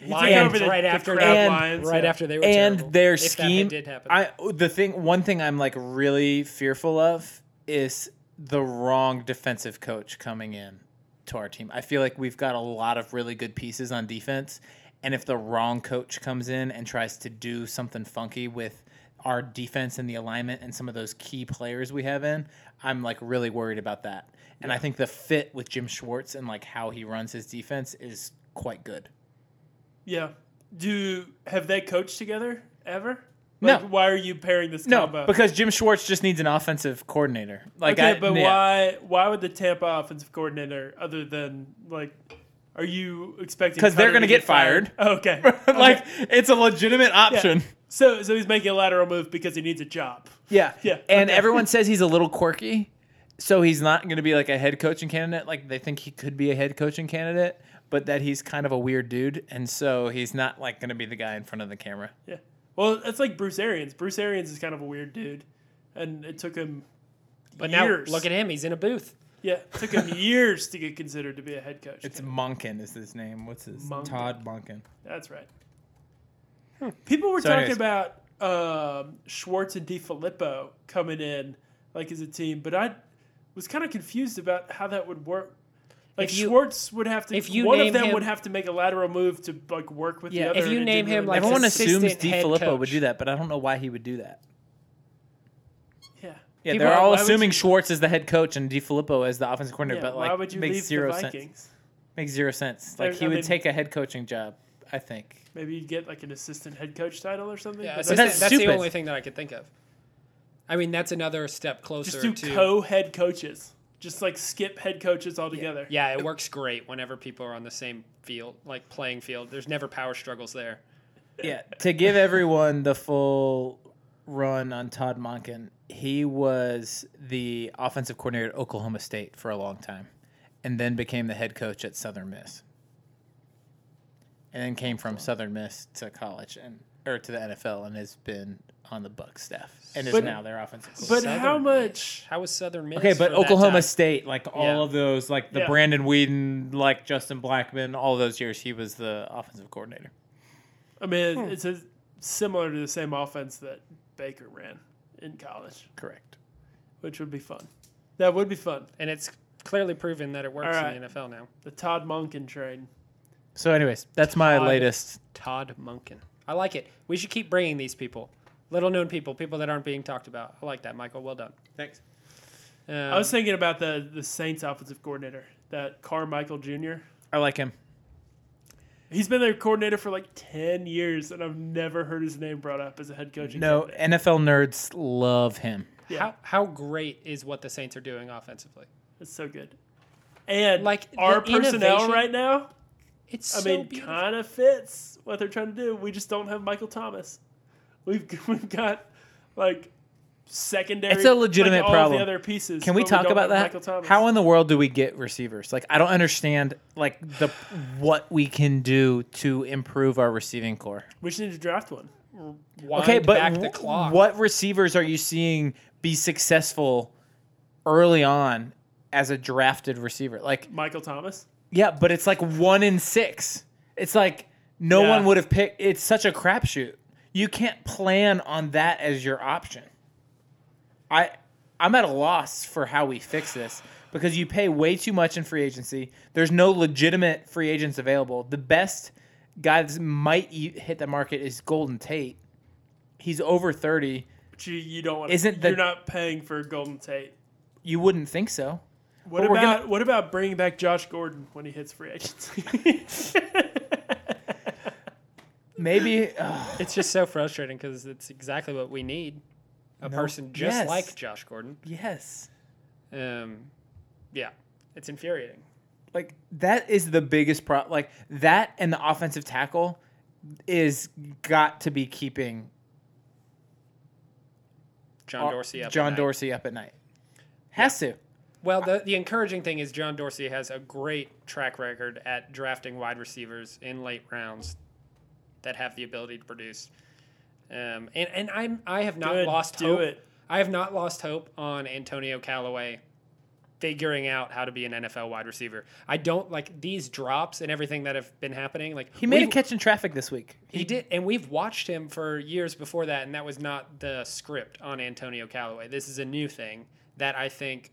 took Lions over the- right the after crap they, Lions, right yeah. after they were and terrible, their scheme did happen. I the thing one thing I'm like really fearful of is the wrong defensive coach coming in to our team. I feel like we've got a lot of really good pieces on defense and if the wrong coach comes in and tries to do something funky with our defense and the alignment and some of those key players we have in, I'm like really worried about that. And I think the fit with Jim Schwartz and like how he runs his defense is quite good. Yeah. Do have they coached together ever? No. Why are you pairing this No, combo? because Jim Schwartz just needs an offensive coordinator. Like, okay, I, but yeah. why? Why would the Tampa offensive coordinator, other than like, are you expecting? Because they're gonna to get fired. Oh, okay, like, Okay. it's a legitimate option. so so he's making a lateral move because he needs a job. Yeah, Yeah, And okay. everyone says he's a little quirky, so he's not going to be like a head coaching candidate. Like they think he could be a head coaching candidate, but that he's kind of a weird dude, and so he's not like going to be the guy in front of the camera. Yeah. Well, it's like Bruce Arians. Bruce Arians is kind of a weird dude, and it took him. but years. now look at him; he's in a booth. Yeah, it took him years to get considered to be a head coach. It's Monken is his name. What's his Monken. Todd Monken? That's right. People were So talking anyways. about um, Schwartz and DeFilippo coming in like as a team, but I was kind of confused about how that would work. Like you- Schwartz would have to, if you one of them him- would have to make a lateral move to like work with Yeah, the other. if you name him, like, make Everyone sense. assistant assumes head DeFilippo would do that, but I don't know why he would do that. yeah, Yeah, People they're all assuming you- Schwartz is the head coach and DeFilippo as the offensive coordinator, yeah. but like why would you makes leave zero the sense. Vikings? Makes zero sense. Like I- he I would mean- take a head coaching job, I think. Maybe you get like an assistant head coach title or something. Yeah, but assistant, that's that's, the only thing that I could think of. I mean, that's another step closer just do to. co-head coaches. Just like skip head coaches altogether. yeah, it works great whenever people are on the same field, like playing field. There's never power struggles there. Yeah, to give everyone the full run on Todd Monken, he was the offensive coordinator at Oklahoma State for a long time, and then became the head coach at Southern Miss, and then came from Southern Miss to college and or to the NFL, and has been on the Buck staff and is But- now their offensive. But coordinator. how much? How was Southern Miss? Okay, but for that Oklahoma time? State, like all Yeah. of those, like the Yeah. Brandon Weeden, like Justin Blackmon, all those years, he was the offensive coordinator. I mean, Hmm. it's a, similar to the same offense that Baker ran in college, Correct. which would be fun. That would be fun. and it's clearly proven that it works All right. in the NFL now. The Todd Monken train. So, anyways, that's my Todd. latest. Todd Monken. I like it. We should keep bringing these people, little known people, people that aren't being talked about. I like that, Michael. Well done. Thanks. Um, I was thinking about the the Saints offensive coordinator, that Carmichael Jr. I like him. He's been their coordinator for like ten years, and I've never heard his name brought up as a head coach. No, candidate. NFL nerds love him. yeah, how how great is what the Saints are doing offensively? it's so good. And Like, our personnel right now, It's I so mean, kind of fits what they're trying to do. We just don't have Michael Thomas. We've we've got like secondary. It's a legitimate like, all problem. the other pieces. Can we talk don't about that? How in the world do we get receivers? Like, I don't understand like the what we can do to improve our receiving corps. we just need to draft one. Wind okay, but back the clock. what receivers are you seeing be successful early on as a drafted receiver? Like, Michael Thomas. yeah, but it's like one in six. It's like no Yeah. one would have picked. It's such a crapshoot. You can't plan on that as your option. I I'm at a loss for how we fix this because you pay way too much in free agency. There's no legitimate free agents available. The best guy that might hit the market is Golden Tate. He's over 30. But you, you don't want. Isn't the- you're not paying for Golden Tate? You wouldn't think so. What But about gonna- what about bringing back Josh Gordon when he hits free agency? Maybe It's just so frustrating because it's exactly what we need. A No- person just yes. like Josh Gordon. yes. Um, yeah, it's infuriating. Like that is the biggest problem. Like that and the offensive tackle is got to be keeping John Dorsey up. at John night. Dorsey up at night. Has to. Well, the, the encouraging thing is John Dorsey has a great track record at drafting wide receivers in late rounds that have the ability to produce. Um, and and I'm I have not Good, lost hope. it. I have not lost hope on Antonio Callaway figuring out how to be an NFL wide receiver. I don't like these drops and everything that have been happening. Like He made a catch in traffic this week. He did, and we've watched him for years before that, and that was not the script on Antonio Callaway. This is a new thing that I think,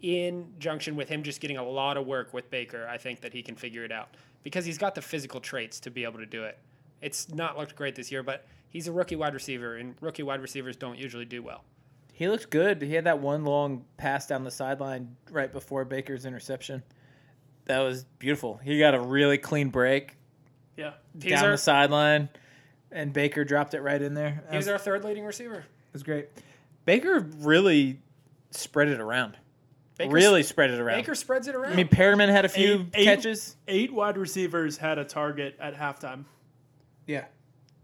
in junction with him just getting a lot of work with Baker, I think that he can figure it out because he's got the physical traits to be able to do it. It's not looked great this year, but he's a rookie wide receiver, and rookie wide receivers don't usually do well. He looked good. He had that one long pass down the sideline right before Baker's interception. That was beautiful. He got a really clean break yeah. He's down our, the sideline, and Baker dropped it right in there. he was our third leading receiver. It was great. Baker really spread it around. Baker's- really spread it around. Baker spreads it around. I mean, Perriman had a few Eight- eight- catches. Eight wide receivers had a target at halftime, Yeah.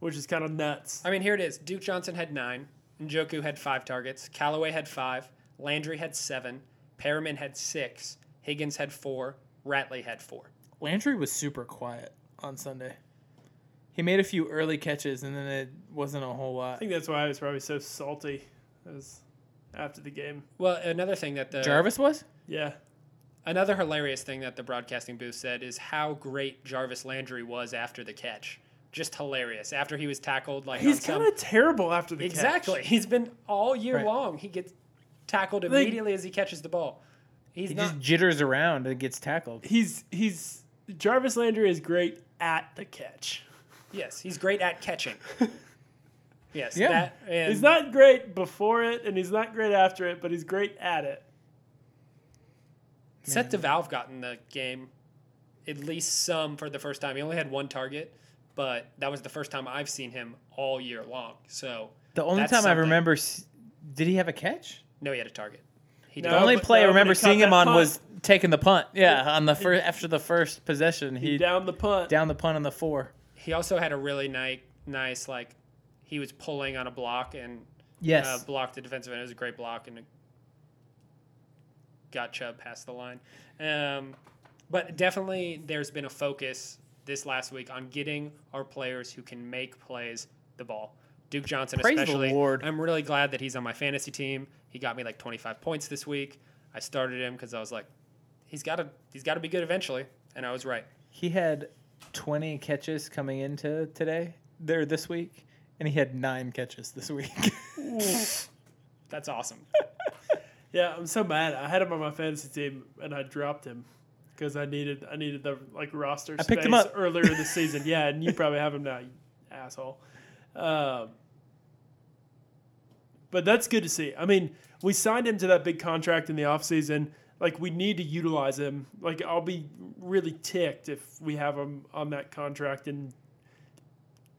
which is kind of nuts. I mean, here it is. Duke Johnson had nine. Njoku had five targets. Callaway had five. Landry had seven. Perriman had six. Higgins had four. Ratley had four. Landry was super quiet on Sunday. He made a few early catches, and then it wasn't a whole lot. I lot. think that's why I was probably so salty as after the game. Well, another thing that the Jarvis was? Yeah. another hilarious thing that the broadcasting booth said is how great Jarvis Landry was after the catch. just hilarious. After he was tackled, like He's on kind of terrible after the exactly. catch. Exactly. He's been all year Right. long. He gets tackled Like- immediately as he catches the ball. He's He not. just jitters around and gets tackled. He's he's Jarvis Landry is great at the catch. yes, he's great at catching. yes, Yeah. that and He's not great before it, and he's not great after it, but he's great at it. Seth DeValve got in the game at least some for the first time. He only had one target, but that was the first time I've seen him all year long. So The only That's time I remember, did he have a catch? no, he had a target. He No. The only play I no, but remember seeing him on punt. was taking the punt. Yeah, on the first after the first possession, He, he down, down the punt. Down the punt on the four. He also had a really nice, nice like he was pulling on a block and Yes, uh, blocked the defensive end. It was a great block and got Chubb past the line. Um, but definitely, there's been a focus this last week on getting our players who can make plays the ball. Duke Johnson, Praise especially. I'm really glad that he's on my fantasy team. He got me like 25 points this week. I started him because I was like, he's got to he's got to be good eventually, and I was right. he had twenty catches coming into today there this week, and he had nine catches this week. That's awesome. Yeah, I'm so mad. I had him on my fantasy team, and I dropped him because I needed I needed the like roster I space picked him up. earlier in the season. Yeah, and you probably have him now, you asshole. Um, but that's good to see. I mean, we signed him to that big contract in the offseason. Like we need to utilize him. Like I'll be really ticked if we have him on that contract and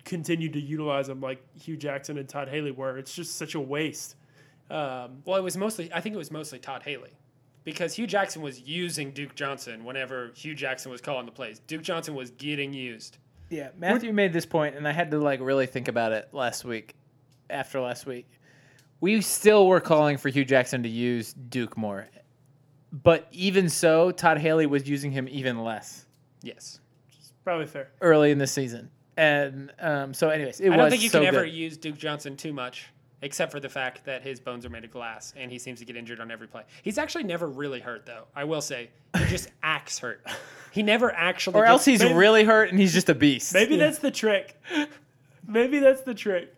continue to utilize him like Hue Jackson and Todd Haley were. It's just such a waste. Um, Well, it was mostly, I think it was mostly Todd Haley. Because Hue Jackson was using Duke Johnson whenever Hue Jackson was calling the plays. Duke Johnson was getting used. Yeah, Matthew made this point, and I had to like really think about it last week. After last week, we still were calling for Hue Jackson to use Duke more, but even so, Todd Haley was using him even less Yes. probably fair. early in the season. And um, so, anyways, it I was don't think you so can ever good. use Duke Johnson too much, except for the fact that his bones are made of glass and he seems to get injured on every play. He's actually never really hurt, though. I will say. He just acts hurt. He never actually. or else gets- he's really hurt and he's just a beast. Maybe that's the trick. Maybe that's the trick.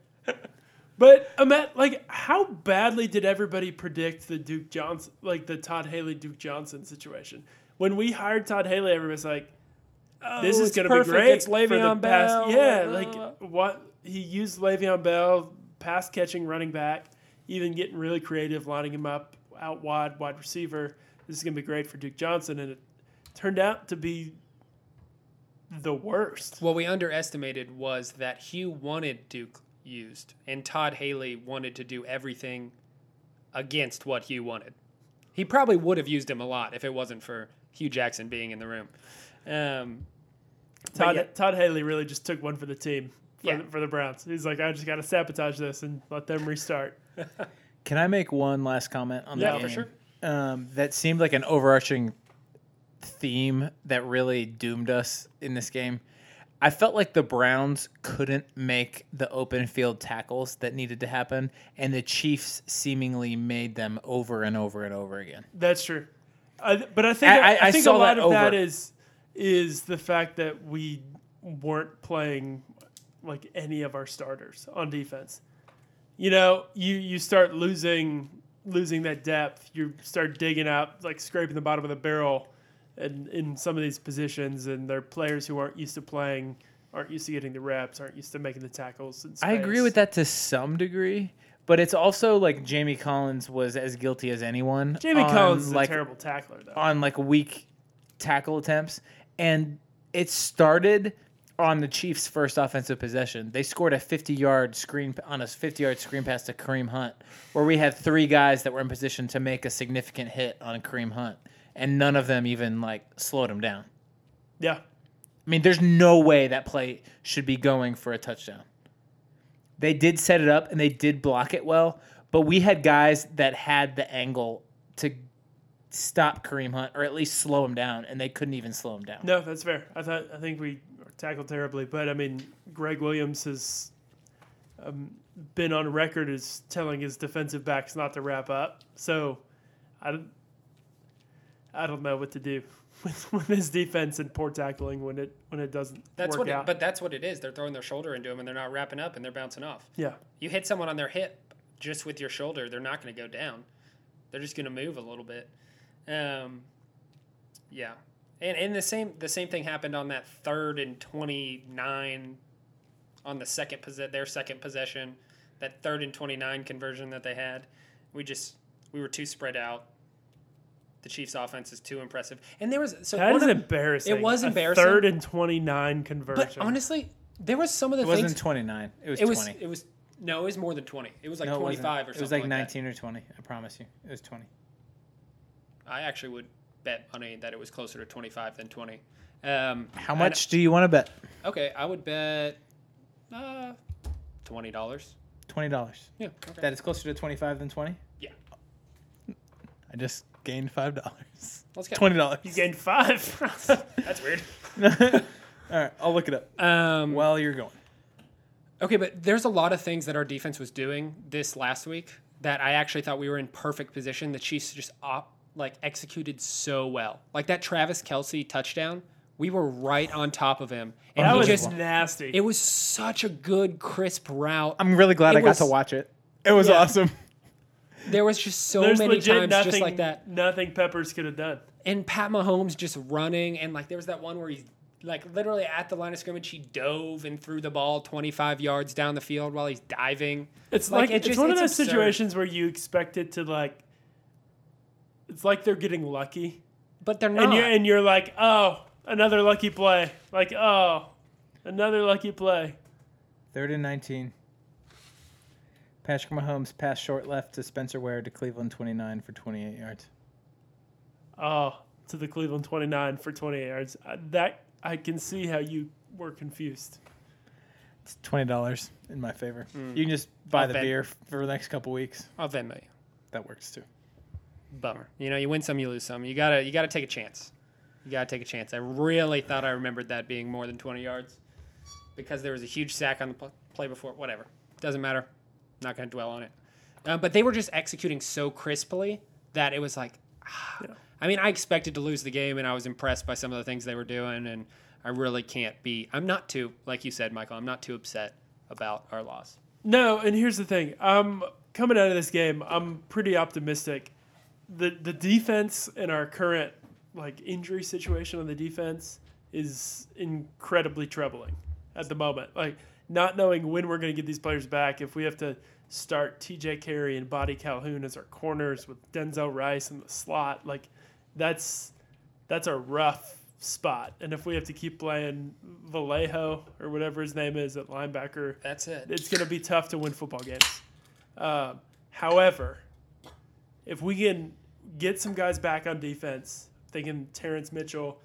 But Matt, like, how badly did everybody predict the Duke Johnson, like the Todd Haley Duke Johnson situation? When we hired Todd Haley, everybody's like, "This Oh, is going to be great." It's for the Le'Veon past- Bell. yeah, Uh, like what he used Le'Veon Bell, pass catching running back, even getting really creative, lining him up out wide, wide receiver. This is going to be great for Duke Johnson, and it turned out to be the worst. What we underestimated was that Hue wanted Duke used, and Todd Haley wanted to do everything against what Hue wanted. He probably would have used him a lot if it wasn't for Hue Jackson being in the room. Um, Todd, yeah, Todd Haley really just took one for the team for, Yeah. the, for the Browns. He's like, I just got to sabotage this and let them restart. Can I make one last comment on Yeah, that for sure. Um, that seemed like an overarching theme that really doomed us in this game. I felt like the Browns couldn't make the open field tackles that needed to happen, and the Chiefs seemingly made them over and over and over again. That's true. I, but I think I- I, I- I think saw a lot that of that over. is is the fact that we weren't playing like any of our starters on defense. You know, you you start losing losing that depth. You start digging out like scraping the bottom of the barrel, and in some of these positions, and they're players who aren't used to playing, aren't used to getting the reps, aren't used to making the tackles. I agree with that to some degree, but it's also like Jamie Collins was as guilty as anyone. Jamie Collins is like, a terrible tackler, though. on like weak tackle attempts, and it started on the Chiefs' first offensive possession. They scored a 50-yard screen on a 50-yard screen pass to Kareem Hunt, where we had three guys that were in position to make a significant hit on Kareem Hunt, and none of them even like slowed him down. yeah, I mean, there's no way that play should be going for a touchdown. They did set it up and they did block it well, but we had guys that had the angle to stop Kareem Hunt or at least slow him down, and they couldn't even slow him down. No, that's fair. I thought I think we tackled terribly, but I mean, Gregg Williams has um, been on record as telling his defensive backs not to wrap up. So, I, don't- I don't know what to do with, with his defense and poor tackling when it when it doesn't That's work what. It, out. but that's what it is. They're throwing their shoulder into him, and they're not wrapping up, and they're bouncing off. yeah, You hit someone on their hip just with your shoulder, they're not going to go down. They're just going to move a little bit. Um, yeah, and and the same the same thing happened on that third and twenty nine, on the second possess their second possession, that third and twenty nine conversion that they had. We just we were too spread out. The Chiefs' offense is too impressive, and there was so that one is of- embarrassing. it was A embarrassing. Third and twenty nine conversion. But honestly, there was some of the It wasn't 29. It was it was it was no, it was more than twenty. It was like No, it twenty wasn't. or It was like that. 19 or 20. I promise you. It was 20. I actually would bet money that it was closer to 25 than 20. Um, How and- much do you want to bet? okay, I would bet uh, $20. $20. Yeah. Okay. That is closer to 25 than 20? Yeah. I just gained $5. Let's go. $20. you gained five. That's weird. All right, I'll look it up Um, while you're going. okay, but there's a lot of things that our defense was doing this last week that I actually thought we were in perfect position. The Chiefs just op, like executed so well. Like that Travis Kelce touchdown, we were right on top of him, and that he was just nasty. it was such a good crisp route. I'm really glad It I got to watch it. It was Yeah. awesome. There was just so There's many legit times nothing, just like that. Nothing Peppers could have done. and Pat Mahomes just running, and like there was that one where he's like literally at the line of scrimmage, he dove and threw the ball 25 yards down the field while he's diving. It's Like, like, it it's just- one of it's those absurd. situations where you expect it to like. It's like they're getting lucky, But they're not. and you're and you're like, oh, another lucky play. Like, oh, another lucky play. Third and 19. Patrick Mahomes passed short left to Spencer Ware to Cleveland 29 for 28 yards. Oh, to the Cleveland 29 for 28 yards. Uh, that I can see how you were confused. It's $20 in my favor. You can just buy I'll the bet. beer for the next couple weeks. I'll Venmo you. That works too. Bummer. You know, you win some, you lose some. You gotta, you gotta take a chance. You gotta take a chance. I really thought I remembered that being more than 20 yards because there was a huge sack on the pl- play before. Whatever, doesn't matter. Not gonna dwell on it. Um, but they were just executing so crisply that it was like, ah. I mean, I expected to lose the game, and I was impressed by some of the things they were doing, and I really can't be. I'm not too, like you said, Michael. I'm not too upset about our loss. No, and here's the thing. I'm coming out of this game. I'm pretty optimistic. The The defense in our current like injury situation on the defense is incredibly troubling at the moment. Like not knowing when we're going to get these players back. If we have to start T.J. Carrie and Boddy-Calhoun as our corners with Denzel Rice in the slot, like that's that's a rough spot. And if we have to keep playing Vallejo or whatever his name is at linebacker, That's it. it's going to be tough to win football games. Um, however, if we can get some guys back on defense, thinking Terrance Mitchell,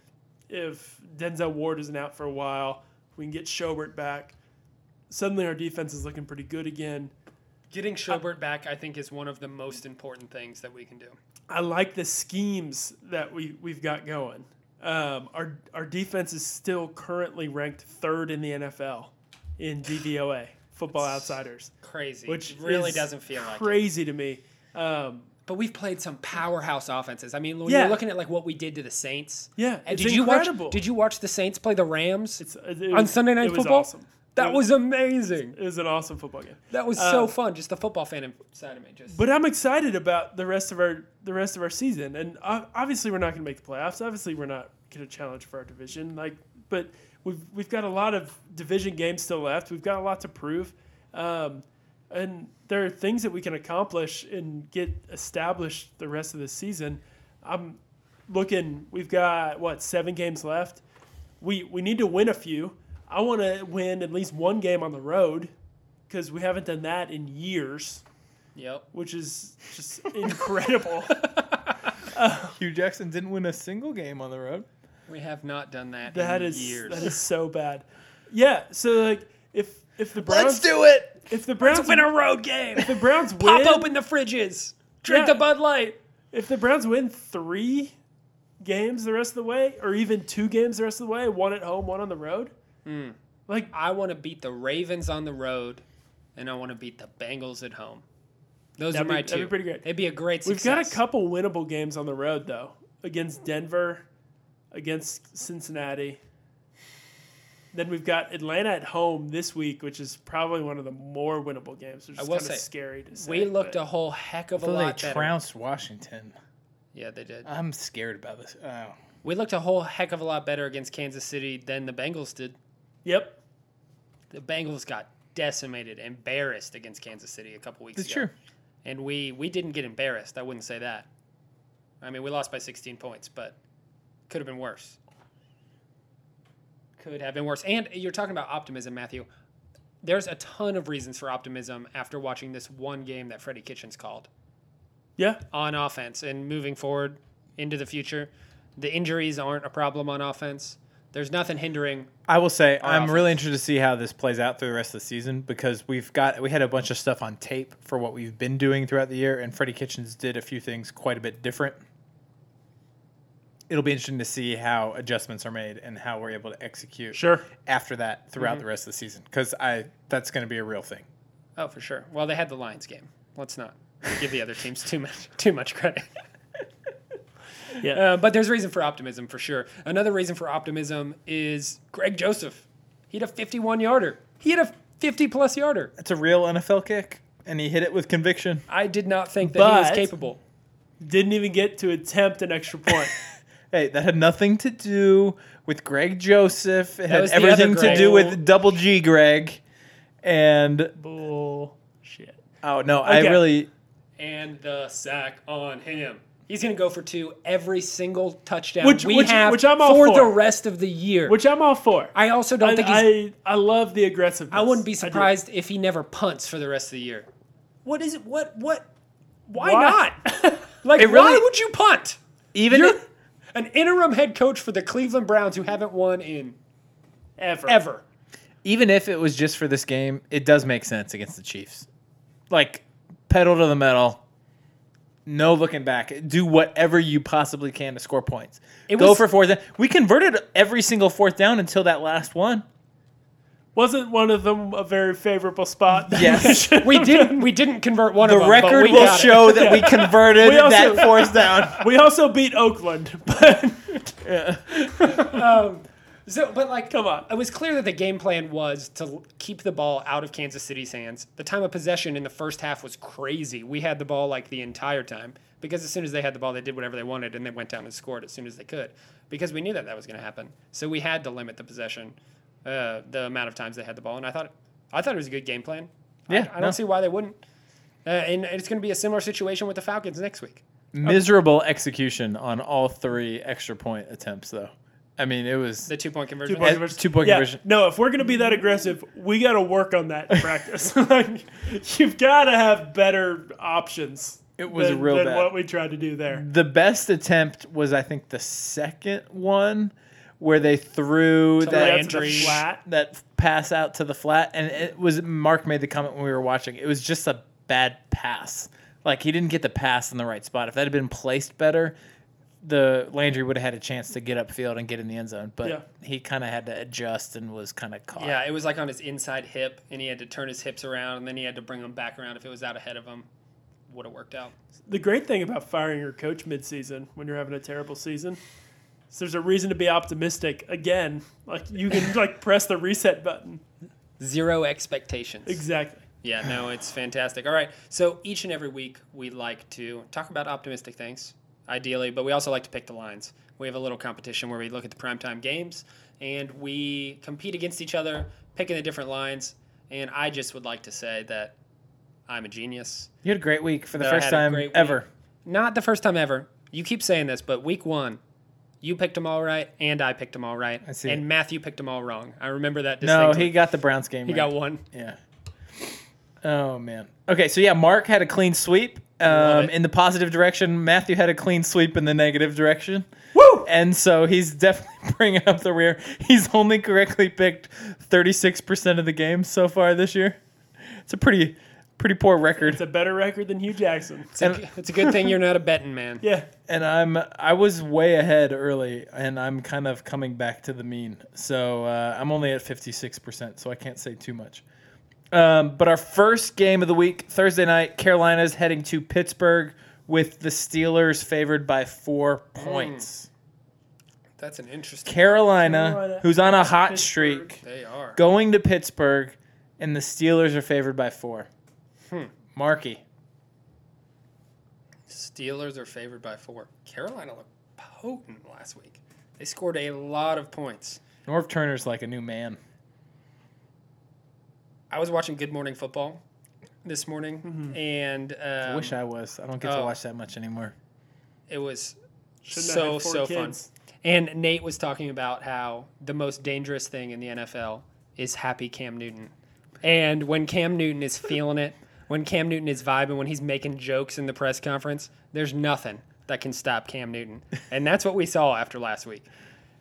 if Denzel Ward isn't out for a while, we can get Schobert back. Suddenly, our defense is looking pretty good again. Getting Schobert back, I think, is one of the most important things that we can do. I like the schemes that we we've got going. Um, our our defense is still currently ranked third in the NFL in DVOA, Football Outsiders, Crazy. which really doesn't feel like crazy to me. Um, But we've played some powerhouse offenses. I mean, when Yeah. you're looking at like what we did to the Saints. Yeah, did you incredible. watch? Did you watch the Saints play the Rams It's, it on Sunday Night Football? Awesome. That it was amazing. it was an awesome football game. That was Uh, so fun. Just the football fan inside of me. Just But I'm excited about the rest of our the rest of our season, and obviously we're not going to make the playoffs. Obviously we're not going to challenge for our division. Like, but we've we've got a lot of division games still left. We've got a lot to prove, um, and there are things that we can accomplish and get established the rest of the season. I'm looking. We've got what seven games left. We we need to win a few. I want to win at least one game on the road because we haven't done that in years yep. which is just incredible. Hue Jackson didn't win a single game on the road. We have not done that. that in is years. that is so bad. Yeah, so like if if the Browns let's do it. If the Browns win a road game. if the Browns win. Pop win open the fridges. Drink Yeah. the Bud Light. if the Browns win three games the rest of the way, or even two games the rest of the way, one at home, one on the road, Hmm. like I want to beat the Ravens on the road, and I want to beat the Bengals at home. Those That'd are be- my that'd be pretty great. It'd be a great season. we've success. got a couple winnable games on the road though. against Denver, against Cincinnati. Then we've got Atlanta at home this week, which is probably one of the more winnable games, which I is will kind of scary to say. we looked but- a whole heck of a lot. they lot better. trounced Washington. yeah, they did. I'm scared about this. Oh. We looked a whole heck of a lot better against Kansas City than the Bengals did. Yep. The Bengals got decimated, embarrassed against Kansas City a couple weeks It's ago. true. And we we didn't get embarrassed. I wouldn't say that. I mean, we lost by 16 points, but could have been worse. Could have been worse. And you're talking about optimism, Matthew. There's a ton of reasons for optimism after watching this one game that Freddie Kitchens called Yeah. on offense and moving forward into the future. The injuries aren't a problem on offense. There's nothing hindering. I will say I'm really interested to see how this plays out through the rest of the season because we've got we had a bunch of stuff on tape for what we've been doing throughout the year, and Freddie Kitchens did a few things quite a bit different. It'll be interesting to see how adjustments are made and how we're able to execute Sure. after that throughout the rest of the season because I that's going to be a real thing. Oh, for sure. Well, they had the Lions game. Let's not give the other teams too much too much credit. Yeah. Uh, but there's reason for optimism for sure. Another reason for optimism is Greg Joseph. He had a 51 yarder. He had a 50 plus yarder. That's a real NFL kick, and he hit it with conviction. I did not think that he was capable. Didn't even get to attempt an extra point. Hey, that had nothing to do with Greg Joseph. It had was the other everything to Greg. do with Double G Greg. And Bullshit. oh no, I Okay. really And the sack on him. He's going to go for two every single touchdown Which- we which- have which I'm all for, for. the rest of the year. Which I'm all for. I also don't I, think he's. I, I love the aggressiveness. I wouldn't be do. surprised if he never punts for the rest of the year. What is it? What? What? Why, Why? not? like, It really- why would you punt? even You're an interim head coach for the Cleveland Browns who haven't won in Ever. ever. even if it was just for this game, it does make sense against the Chiefs. Like pedal to the metal. No looking back. Do whatever you possibly can to score points. It Go was- for fourth down. We converted every single fourth down until that last one. Wasn't one of them a very favorable spot? Yes. We didn't. We didn't convert one The of them. but record we will got it. show that we converted We also- that fourth down. we also beat Oakland, but yeah. Um, So, but like, Come on. It was clear that the game plan was to keep the ball out of Kansas City's hands. The time of possession in the first half was crazy. We had the ball like the entire time because as soon as they had the ball, they did whatever they wanted and they went down and scored as soon as they could because we knew that that was going to happen. So we had to limit the possession, uh, the amount of times they had the ball, and I thought, I thought it was a good game plan. I- Yeah, I, don't no. see why they wouldn't. Uh, and it's going to be a similar situation with the Falcons next week. Miserable execution on all three extra point attempts, though. I mean, it was The two point conversion. point conversion. two-point yeah, conversion. no. If we're gonna be that aggressive, we got to work on that in practice. like, you've got to have better options. It was than, real than bad. what we tried to do there. the best attempt was I think the second one where they threw To that Landry. The flat. that pass out to the flat, and it was Mark made the comment when we were watching. It was just a bad pass. Like he didn't get the pass in the right spot. If that had been placed better, the Landry would have had a chance to get upfield and get in the end zone. But Yeah. he kind of had to adjust and was kind of caught. Yeah, it was like on his inside hip, and he had to turn his hips around, and then he had to bring them back around if it was out ahead of him. Would have worked out. The great thing about firing your coach midseason when you're having a terrible season is there's a reason to be optimistic again. Like you can like press the reset button. Zero expectations. Exactly. Yeah, no, it's fantastic. All right, so each and every week we like to talk about optimistic things, ideally, but we also like to pick the lines. We have a little competition where we look at the primetime games and we compete against each other, picking the different lines. And I just would like to say that I'm a genius. You had a great week for the That first time ever. Not the first time ever. You keep saying this, but week one, you picked them all right, and I picked them all right, I see. and Matthew picked them all wrong. I remember that. No, he got the Browns game. he right. got one. Yeah. Oh man. Okay, so yeah, Mark had a clean sweep um, in the positive direction. Matthew had a clean sweep in the negative direction. Woo! And so he's definitely bringing up the rear. He's only correctly picked 36% of the games so far this year. It's a pretty pretty poor record. It's a better record than Hue Jackson. It's a, it's a good thing you're not a betting man. Yeah. and I'm I was way ahead early and I'm kind of coming back to the mean. So uh, I'm only at 56%, so I can't say too much. Um, but our first game of the week, Thursday night, Carolina's heading to Pittsburgh. with the Steelers favored by four points. That's an interesting. Carolina, Carolina who's on a hot Pittsburgh. streak, They are. going to Pittsburgh, and the Steelers are favored by four. Marky. Steelers are favored by four. Carolina looked potent last week. They scored a lot of points. Norv Turner's like a new man. I was watching Good Morning Football this morning, Mm-hmm. and um, I wish I was. I don't get to oh. watch that much anymore. it was Shouldn't have so had four so fun. And Nate was talking about how the most dangerous thing in the NFL is happy Cam Newton. And when Cam Newton is feeling it, when Cam Newton is vibing, when he's making jokes in the press conference, there's nothing that can stop Cam Newton. And that's what we saw after last week.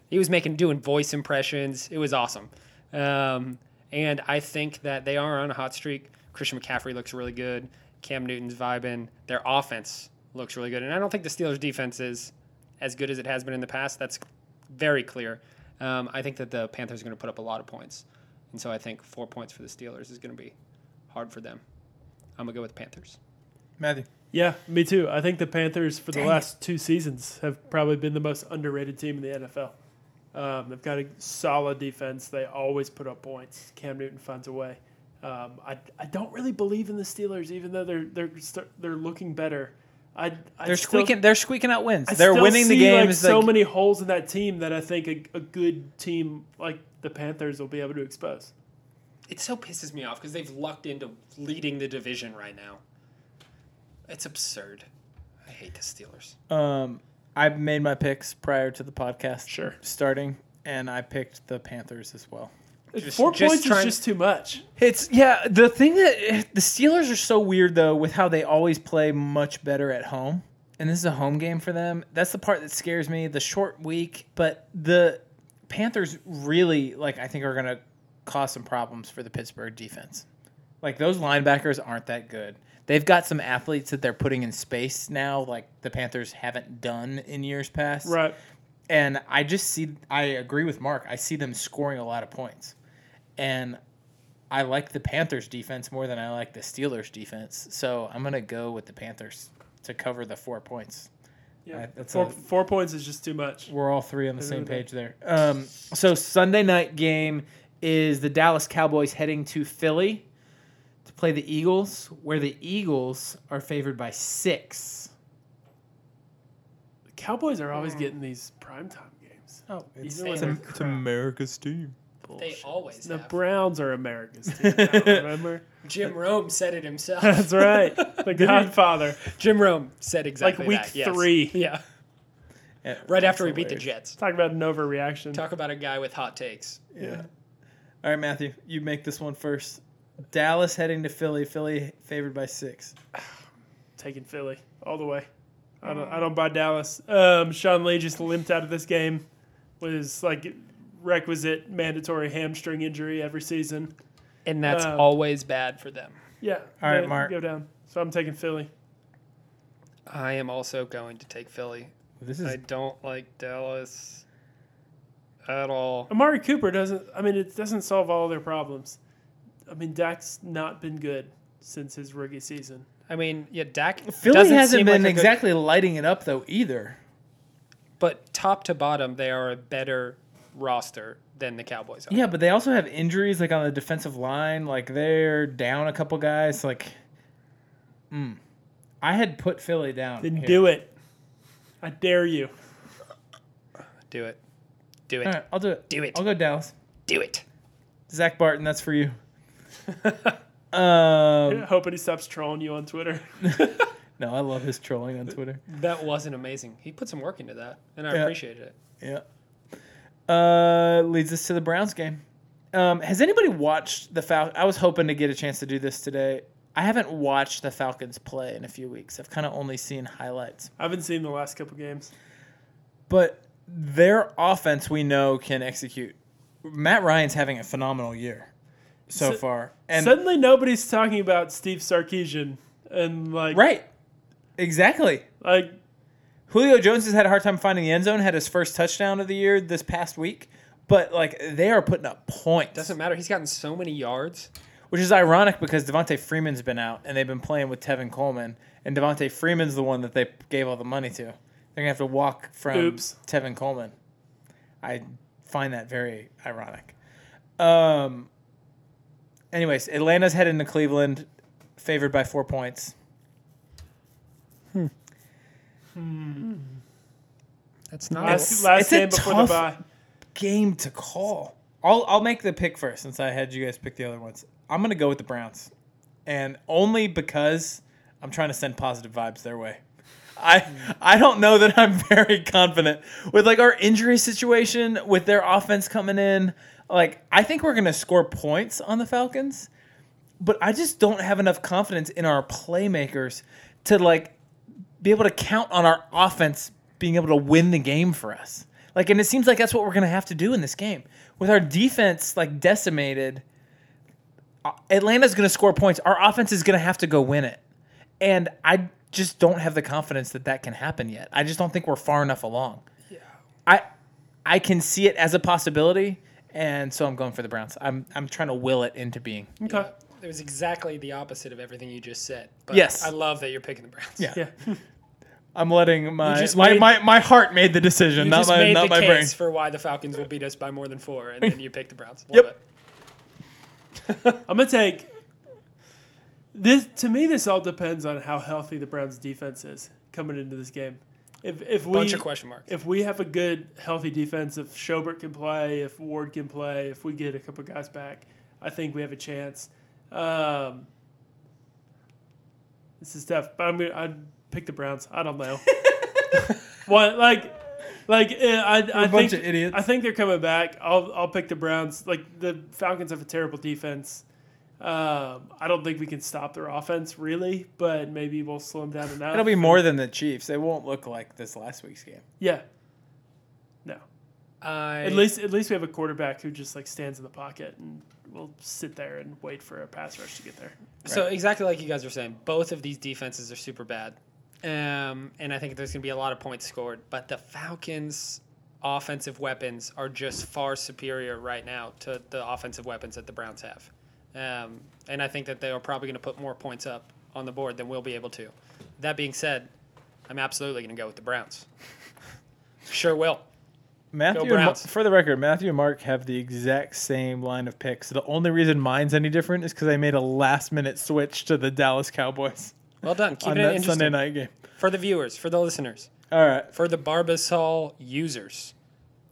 He was making doing voice impressions. It was awesome. Um, and I think that they are on a hot streak. Christian McCaffrey looks really good. Cam Newton's vibing. Their offense looks really good. And I don't think the Steelers' defense is as good as it has been in the past. That's very clear. Um, I think that the Panthers are going to put up a lot of points. And so I think four points for the Steelers is going to be hard for them. I'm going to go with the Panthers. Matthew. Yeah, me too. I think the Panthers for the last two seasons have probably been the most underrated team in the NFL. Um, they've got a solid defense. They always put up points. Cam Newton finds a way. Um, I, I don't really believe in the Steelers, even though they're they're start, they're looking better. I, I They're still- squeaking. They're squeaking out wins. I they're still winning the see, like, games. so like- many holes in that team that I think a, a good team like the Panthers will be able to expose. It so pisses me off because they've lucked into leading the division right now. It's absurd. I hate the Steelers. Um, I made my picks prior to the podcast Sure. starting, and I picked the Panthers as well. Just- Four just points trying- is just too much. It's yeah. The thing that the Steelers are so weird though with how they always play much better at home, and this is a home game for them. That's the part that scares me. The short week, but the Panthers really like I think are going to cause some problems for the Pittsburgh defense. Like those linebackers aren't that good. They've got some athletes that they're putting in space now, like the Panthers haven't done in years past. Right. And I just see, I agree with Mark. I see them scoring a lot of points. And I like the Panthers defense more than I like the Steelers defense. So I'm going to go with the Panthers to cover the four points. Yeah. Uh, four, a- four points is just too much. We're all three on the same page there. Um, so Sunday night game is the Dallas Cowboys heading to Philly to play the Eagles, where the Eagles are favored by six. The Cowboys are always getting these primetime games. Oh, it's- They- it's a- crap. America's team. They always The have. Browns are America's team. now, remember? Jim Rome said it himself. That's right. The Godfather. Jim Rome said exactly week that, yes. three. Yeah. Yeah, Right after we that's beat the. Jets. Talk about an overreaction. Talk about a guy with hot takes. Yeah. All right, Matthew, you make this one first. Dallas heading to Philly. Philly favored by six. Taking Philly all the way. I don't, I don't buy Dallas. Um, Sean Lee just limped out of this game with his like requisite mandatory hamstring injury every season. And that's Um, always bad for them. Yeah. All right, go- Mark. Go down. So I'm taking Philly. I am also going to take Philly. This is I don't like Dallas at all. Amari Cooper doesn't. I mean, it doesn't solve all their problems. I mean, Dak's not been good since his rookie season. I mean, yeah, Dak Philly doesn't hasn't seem been like a good- exactly lighting it up though either. but top to bottom, they are a better roster than the Cowboys are. Yeah, but they also have injuries like on the defensive line. Like they're down a couple guys. Like, mm. I had put Philly down. Then here. do it. I dare you. Do it. Do it. All right, I'll do it. Do it. I'll go Dallas. Do it. Zach Barton, that's for you. um, Hoping he stops trolling you on Twitter. no, I love his trolling on Twitter. That wasn't amazing. He put some work into that, and I Yeah. appreciated it. Yeah. Uh, leads us to the Browns game. Um, has anybody watched the Fal? I was hoping to get a chance to do this today. I haven't watched the Falcons play in a few weeks. I've kind of only seen highlights. I haven't seen the last couple games. But their offense, we know, can execute. Matt Ryan's having a phenomenal year so So- far, and Suddenly, nobody's talking about Steve Sarkisian and like right, exactly. like Julio Jones has had a hard time finding the end zone. Had his first touchdown of the year this past week, but like they are putting up points. Doesn't matter. He's gotten so many yards. which is ironic because Devonta Freeman's been out and they've been playing with Tevin Coleman, and Devonta Freeman's the one that they gave all the money to. They're gonna have to walk from Oops. Tevin Coleman. I find that very ironic. Um. Anyways, Atlanta's heading to Cleveland, favored by four points. That's not. Last, last it's a game before the tough- bye. Game to call. I'll I'll make the pick first since I had you guys pick the other ones. I'm gonna go with the Browns, and only because I'm trying to send positive vibes their way. I I don't know that I'm very confident with like our injury situation with their offense coming in. Like I think we're gonna score points on the Falcons, but I just don't have enough confidence in our playmakers to like be able to count on our offense being able to win the game for us. Like, and it seems like that's what we're gonna have to do in this game with our defense like decimated. Atlanta's gonna score points. Our offense is gonna have to go win it, and I just don't have the confidence that that can happen yet. I just don't think we're far enough along. Yeah, I I can see it as a possibility, and so I'm going for the Browns. I'm I'm trying to will it into being. Okay. It was exactly the opposite of everything you just said. But Yes. I love that you're picking the Browns. Yeah. Yeah. I'm letting my just my, made- my, my heart made the decision, not my made not the my case brain. for why the Falcons will beat us by more than four, and then you pick the Browns. Yep. Love it. I'm gonna take this. To me, this all depends on how healthy the Browns' defense is coming into this game. If if we Bunch of question marks. if we have a good healthy defense, if Schobert can play, if Ward can play, if we get a couple guys back, I think we have a chance. Um, this is tough, but I'm gonna I'd pick the Browns. I don't know. what like like uh, I I a bunch think of idiots. I think they're coming back. I'll I'll pick the Browns. Like the Falcons have a terrible defense. Um, I don't think we can stop their offense really, but maybe we'll slow them down enough. It'll be more than the Chiefs. It won't look like this last week's game. Yeah. No. I, At least at least we have a quarterback who just like stands in the pocket and will sit there and wait for a pass rush to get there. So exactly like you guys were saying, both of these defenses are super bad, um, and I think there's going to be a lot of points scored. But the Falcons' offensive weapons are just far superior right now to the offensive weapons that the Browns have, um, and I think that they are probably going to put more points up on the board than we'll be able to. That being said, I'm absolutely going to go with the Browns. sure will. Matthew. Ma- for the record, Matthew and Mark have the exact same line of picks. The only reason mine's any different is because I made a last minute switch to the Dallas Cowboys Well done. Keep on it that interesting Sunday night game. for the viewers, for the listeners, All right. for the Barbasol users.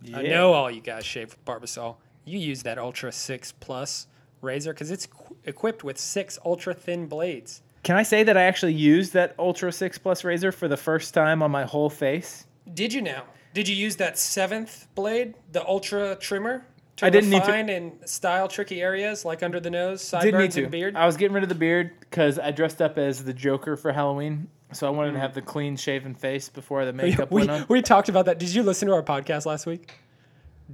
Yeah. I know all you guys shave with Barbasol. You use that Ultra 6 Plus razor because it's qu- equipped with six ultra thin blades. Can I say that I actually used that Ultra 6 Plus razor for the first time on my whole face? Did you now? Did you use that seventh blade, the Ultra Trimmer, to I didn't need to- refine and style tricky areas like under the nose, sideburns, and beard? I was getting rid of the beard because I dressed up as the Joker for Halloween. So I wanted to mm. have the clean shaven face before the makeup we, went on. we talked about that. Did you listen to our podcast last week?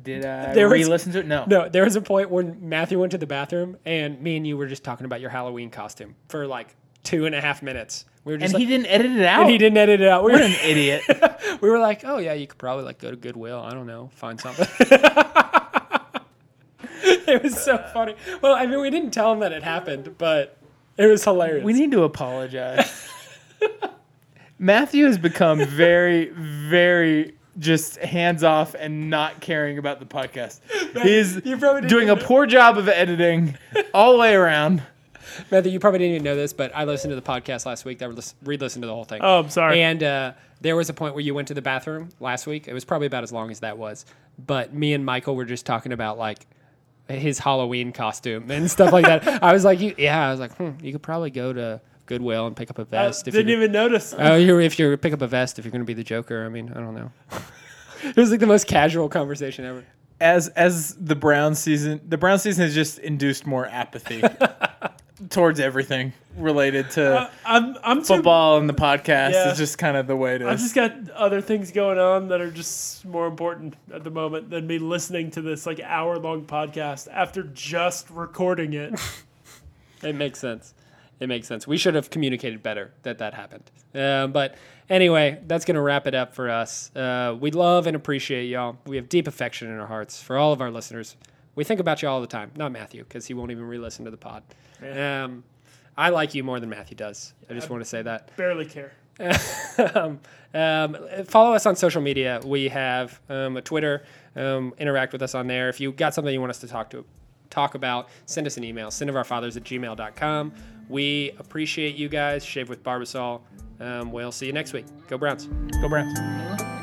Did I There was- re-listen to it? No. No, there was a point when Matthew went to the bathroom and me and you were just talking about your Halloween costume for like two and a half minutes. We were just And like, he didn't edit it out. and he didn't edit it out. We What were, an idiot. we were like, oh yeah, you could probably like go to Goodwill. I don't know, find something. it was so uh. funny. Well, I mean, we didn't tell him that it happened, but it was hilarious. We need to apologize. Matthew has become very, very just hands off and not caring about the podcast. He's doing a poor job of editing all the way around. Matthew, you probably didn't even know this, but I listened to the podcast last week. That lis- re-listened to the whole thing. Oh, I'm sorry. And uh, there was a point where you went to the bathroom last week. It was probably about as long as that was. But me and Michael were just talking about like his Halloween costume and stuff like that. I was like, you, yeah, I was like, hmm, you could probably go to Goodwill and pick up a vest. if didn't even notice. Oh, you're, if you pick up a vest, if you're going to be the Joker. I mean, I don't know. it was like the most casual conversation ever. As as the Brown season, the Brown season has just induced more apathy towards everything related to Uh, I'm I'm too, football and the podcast. Yeah. It's just kind of the way it I've just got other things going on that are just more important at the moment than me listening to this like hour long podcast after just recording it. It makes sense it makes sense. We should have communicated better that that happened. Uh, but anyway, that's going to wrap it up for us. Uh, we love and appreciate y'all. We have deep affection in our hearts for all of our listeners. We think about you all the time. Not Matthew, because he won't even re listen to the pod. Yeah. Um, I like you more than Matthew does. I just I want to say that. Barely care. um, um, follow us on social media. We have um, a Twitter. Um, interact with us on there. If you got something you want us to talk to, talk about, send us an email, sinofourfathers at gmail.com. We appreciate you guys. Shave with Barbasol. Um, we'll see you next week. Go Browns. Go Browns.